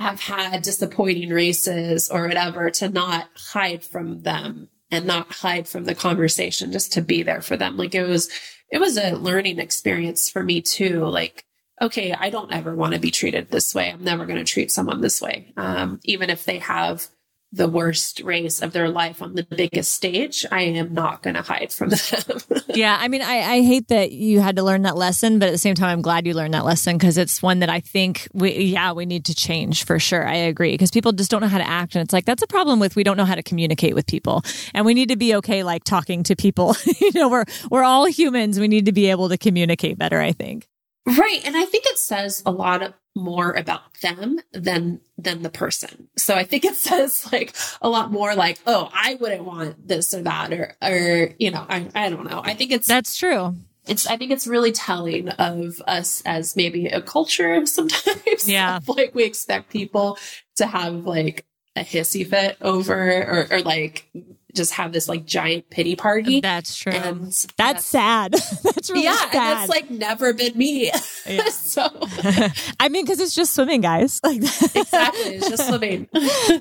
have had disappointing races or whatever to not hide from them and not hide from the conversation, just to be there for them. Like it was, it was a learning experience for me too. Like, okay, I don't ever want to be treated this way. I'm never going to treat someone this way. Um, even if they have the worst race of their life on the biggest stage, I am not going to hide from them. yeah. I mean, I, I hate that you had to learn that lesson, but at the same time, I'm glad you learned that lesson because it's one that I think we, yeah, we need to change for sure. I agree because people just don't know how to act. And it's like, that's a problem with we don't know how to communicate with people. And we need to be okay, like talking to people. you know, we're, we're all humans. We need to be able to communicate better, I think. Right. And I think it says a lot more about them than than the person. So I think it says like a lot more like, oh, I wouldn't want this or that or or you know, I I don't know. I think it's That's true. It's I think it's really telling of us as maybe a culture sometimes. Yeah. like we expect people to have like a hissy fit over or, or like just have this like giant pity party. That's true. And that's, that's sad. that's really yeah, sad. that's like never been me. Yeah. so I mean, because it's just swimming, guys. Like exactly, it's just swimming.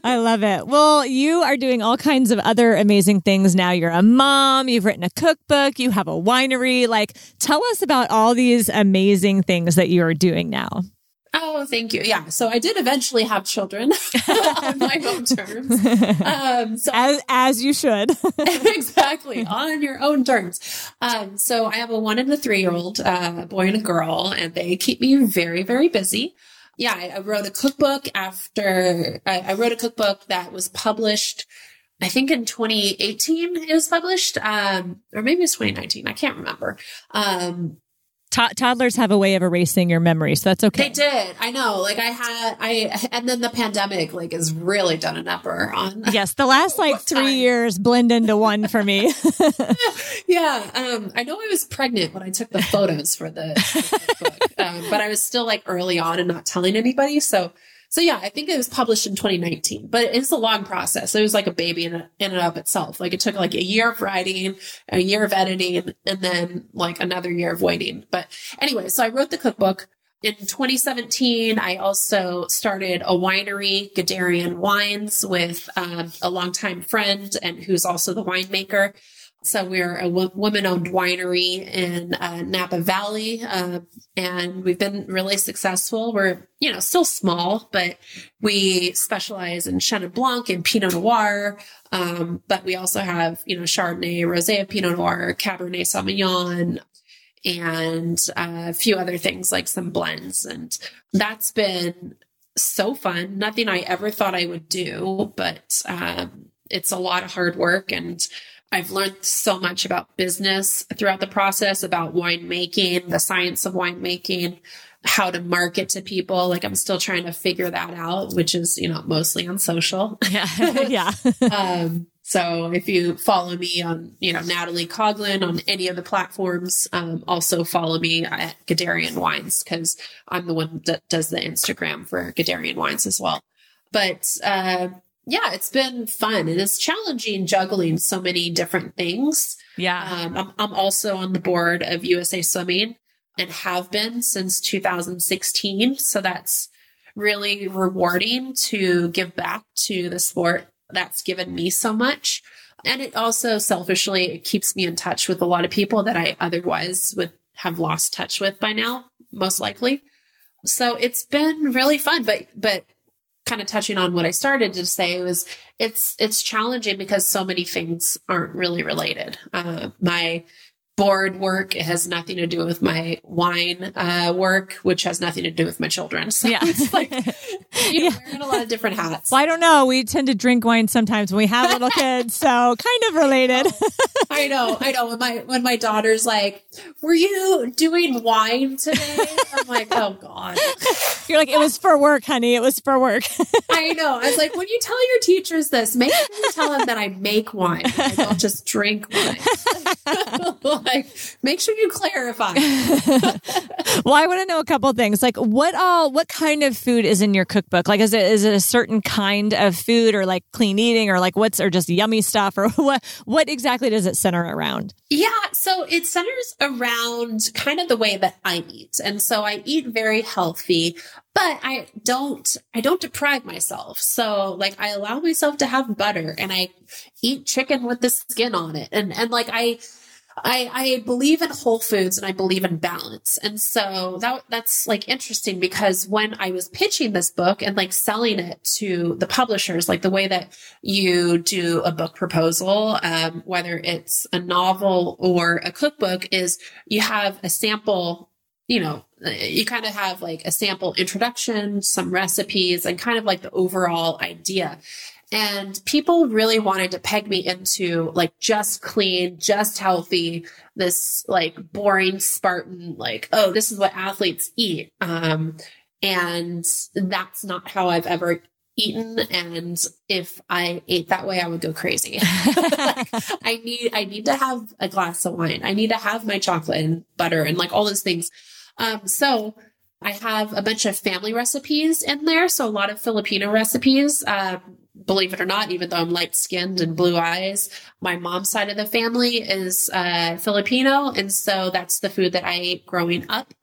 I love it. Well, you are doing all kinds of other amazing things now. You're a mom. You've written a cookbook. You have a winery. Like, tell us about all these amazing things that you are doing now. Oh, thank you. Yeah. So I did eventually have children on my own terms. Um, so as, as you should. exactly. On your own terms. Um, so I have a one and a three year old, uh, boy and a girl, and they keep me very, very busy. Yeah. I, I wrote a cookbook after I, I, wrote a cookbook that was published. I think in 2018 it was published, um, or maybe it's 2019. I can't remember. Um, toddlers have a way of erasing your memory, so that's okay. They did. I know. Like I had, I, and then the pandemic like has really done a number on. Yes, the last like three time. years blend into one for me. yeah, um, I know I was pregnant when I took the photos for the, book, um, but I was still like early on and not telling anybody. So so yeah, I think it was published in 2019, but it's a long process. It was like a baby in, a, in and of itself. Like it took like a year of writing, a year of editing, and then like another year of waiting. But anyway, so I wrote the cookbook. In 2017, I also started a winery, Gaderian Wines, with um, a longtime friend and who's also the winemaker. So we're a woman-owned winery in uh, Napa Valley, uh, and we've been really successful. We're, you know, still small, but we specialize in Chenin Blanc and Pinot Noir. Um, but we also have, you know, Chardonnay, Rosé Pinot Noir, Cabernet Sauvignon, and uh, a few other things like some blends. And that's been so fun. Nothing I ever thought I would do, but um, it's a lot of hard work and I've learned so much about business throughout the process, about winemaking, the science of winemaking, how to market to people. Like I'm still trying to figure that out, which is, you know, mostly on social. Yeah. yeah. um, so if you follow me on, you know, Natalie Coughlin on any of the platforms, um, also follow me at Gaderian Wines because I'm the one that does the Instagram for Gaderian Wines as well. But, uh, yeah, it's been fun. It is challenging juggling so many different things. Yeah. Um, I'm, I'm also on the board of USA Swimming and have been since 2016. So that's really rewarding to give back to the sport that's given me so much. And it also selfishly it keeps me in touch with a lot of people that I otherwise would have lost touch with by now, most likely. So it's been really fun, but, but kind of touching on what I started to say was it's it's challenging because so many things aren't really related. Uh, my board work it has nothing to do with my wine uh, work, which has nothing to do with my children. So yeah. it's like you know, yeah. wearing a lot of different hats. Well, I don't know. We tend to drink wine sometimes when we have little kids, so kind of related. I know, I know. When my when my daughter's like, "Were you doing wine today?" I'm like, "Oh God." You're like, "It was for work, honey. It was for work." I know. I was like, when you tell your teachers this, make sure you tell them that I make wine. I don't just drink wine. Like, make sure you clarify. well, I want to know a couple things. Like, what all, what kind of food is in your cookbook? Like, is it is it a certain kind of food, or like clean eating, or like what's, or just yummy stuff, or what what exactly does it center around? Yeah, so it centers around kind of the way that I eat, and so I eat very healthy, but I don't, I don't deprive myself. So like I allow myself to have butter and I eat chicken with the skin on it. And, and like I, I, I believe in whole foods and I believe in balance. And so that, that's like interesting because when I was pitching this book and like selling it to the publishers, like the way that you do a book proposal, um, whether it's a novel or a cookbook is you have a sample, you know, you kind of have like a sample introduction, some recipes and kind of like the overall idea. And people really wanted to peg me into like just clean, just healthy, this like boring Spartan, like, oh, this is what athletes eat. Um, and that's not how I've ever eaten. And if I ate that way, I would go crazy. like, I need, I need to have a glass of wine. I need to have my chocolate and butter and like all those things. Um, so I have a bunch of family recipes in there. So a lot of Filipino recipes. Um, believe it or not, even though I'm light skinned and blue eyes, my mom's side of the family is uh, Filipino. And so that's the food that I ate growing up.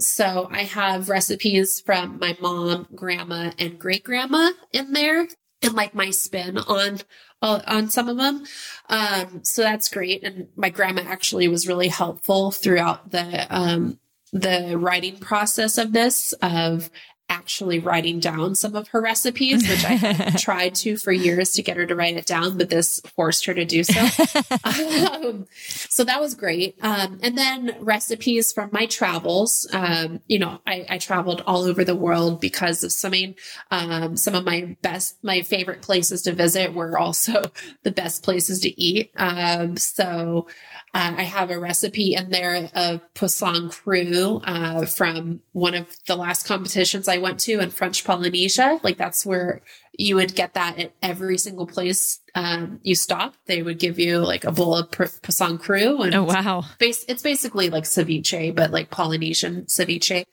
So I have recipes from my mom, grandma, and great grandma in there and like my spin on uh, on some of them. Um, so that's great. And my grandma actually was really helpful throughout the um, the writing process of this of actually writing down some of her recipes, which I tried to for years to get her to write it down, but this forced her to do so. um, so that was great. Um, and then recipes from my travels. Um, you know, I, I, traveled all over the world because of swimming. Um, some of my best, my favorite places to visit were also the best places to eat. Um, so uh, I have a recipe in there of poisson cru uh, from one of the last competitions I went to in French Polynesia. Like that's where you would get that at every single place um, you stop. They would give you like a bowl of poisson cru. And oh wow! Base, it's basically like ceviche, but like Polynesian ceviche.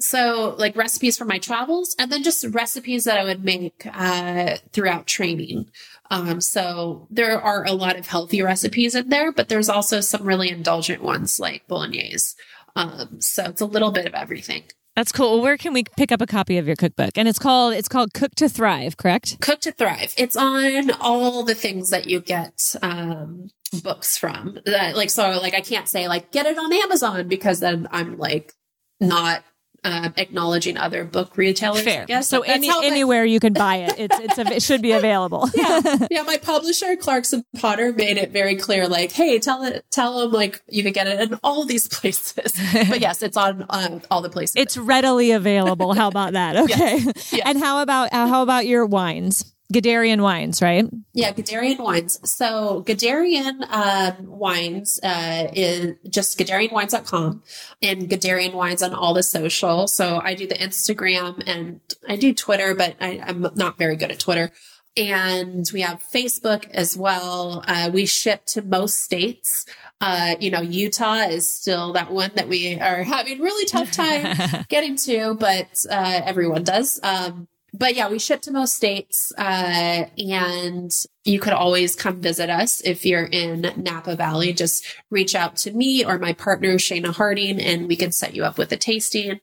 So like recipes for my travels and then just recipes that I would make uh, throughout training. Um, so there are a lot of healthy recipes in there, but there's also some really indulgent ones like bolognese. Um, so it's a little bit of everything. That's cool. Where can we pick up a copy of your cookbook? And it's called it's called Cook to Thrive, correct? Cook to Thrive. It's on all the things that you get um, books from. That, like so, like I can't say like get it on Amazon because then I'm like not uh, acknowledging other book retailers. Fair. Yes. So any, anywhere you can buy it, it's, it's a, it should be available. yeah. Yeah. My publisher, Clarkson Potter, made it very clear, like, hey, tell it, tell them like you can get it in all these places. but yes, it's on, on all the places. It's readily available. How about that? Okay. yes. Yes. And how about, uh, how about your wines? Gaderian wines, right? Yeah, Gaderian wines. So Gaderian um, wines uh, is just GaderianWines.com and Gaderian wines on all the social. So I do the Instagram and I do Twitter, but I, I'm not very good at Twitter. And we have Facebook as well. Uh, we ship to most states. Uh, you know, Utah is still that one that we are having really tough time getting to, but uh, everyone does. Um, but yeah, we ship to most states. Uh, and you could always come visit us if you're in Napa Valley. Just reach out to me or my partner, Shayna Harding, and we can set you up with a tasting.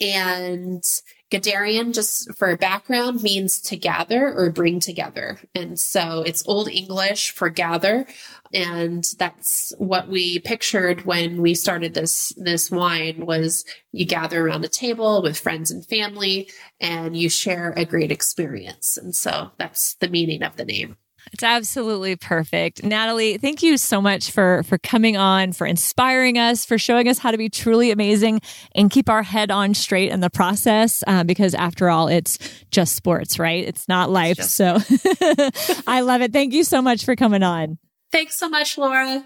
And Gaderian, just for background, means to gather or bring together. And so it's Old English for gather. And that's what we pictured when we started this, this wine was you gather around a table with friends and family and you share a great experience. And so that's the meaning of the name. It's absolutely perfect. Natalie, thank you so much for for coming on, for inspiring us, for showing us how to be truly amazing and keep our head on straight in the process. Uh, because after all, it's just sports, right? It's not life. Just- so I love it. Thank you so much for coming on. Thanks so much, Laura.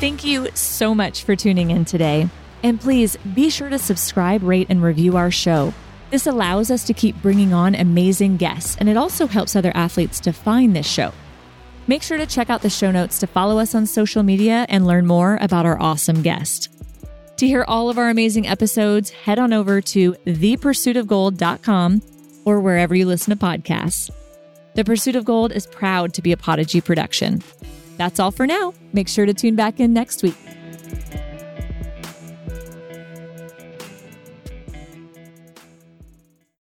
Thank you so much for tuning in today. And please be sure to subscribe, rate, and review our show. This allows us to keep bringing on amazing guests, and it also helps other athletes to find this show. Make sure to check out the show notes to follow us on social media and learn more about our awesome guest. To hear all of our amazing episodes, head on over to thepursuitofgold.com or wherever you listen to podcasts. The Pursuit of Gold is proud to be a Podigy production. That's all for now. Make sure to tune back in next week.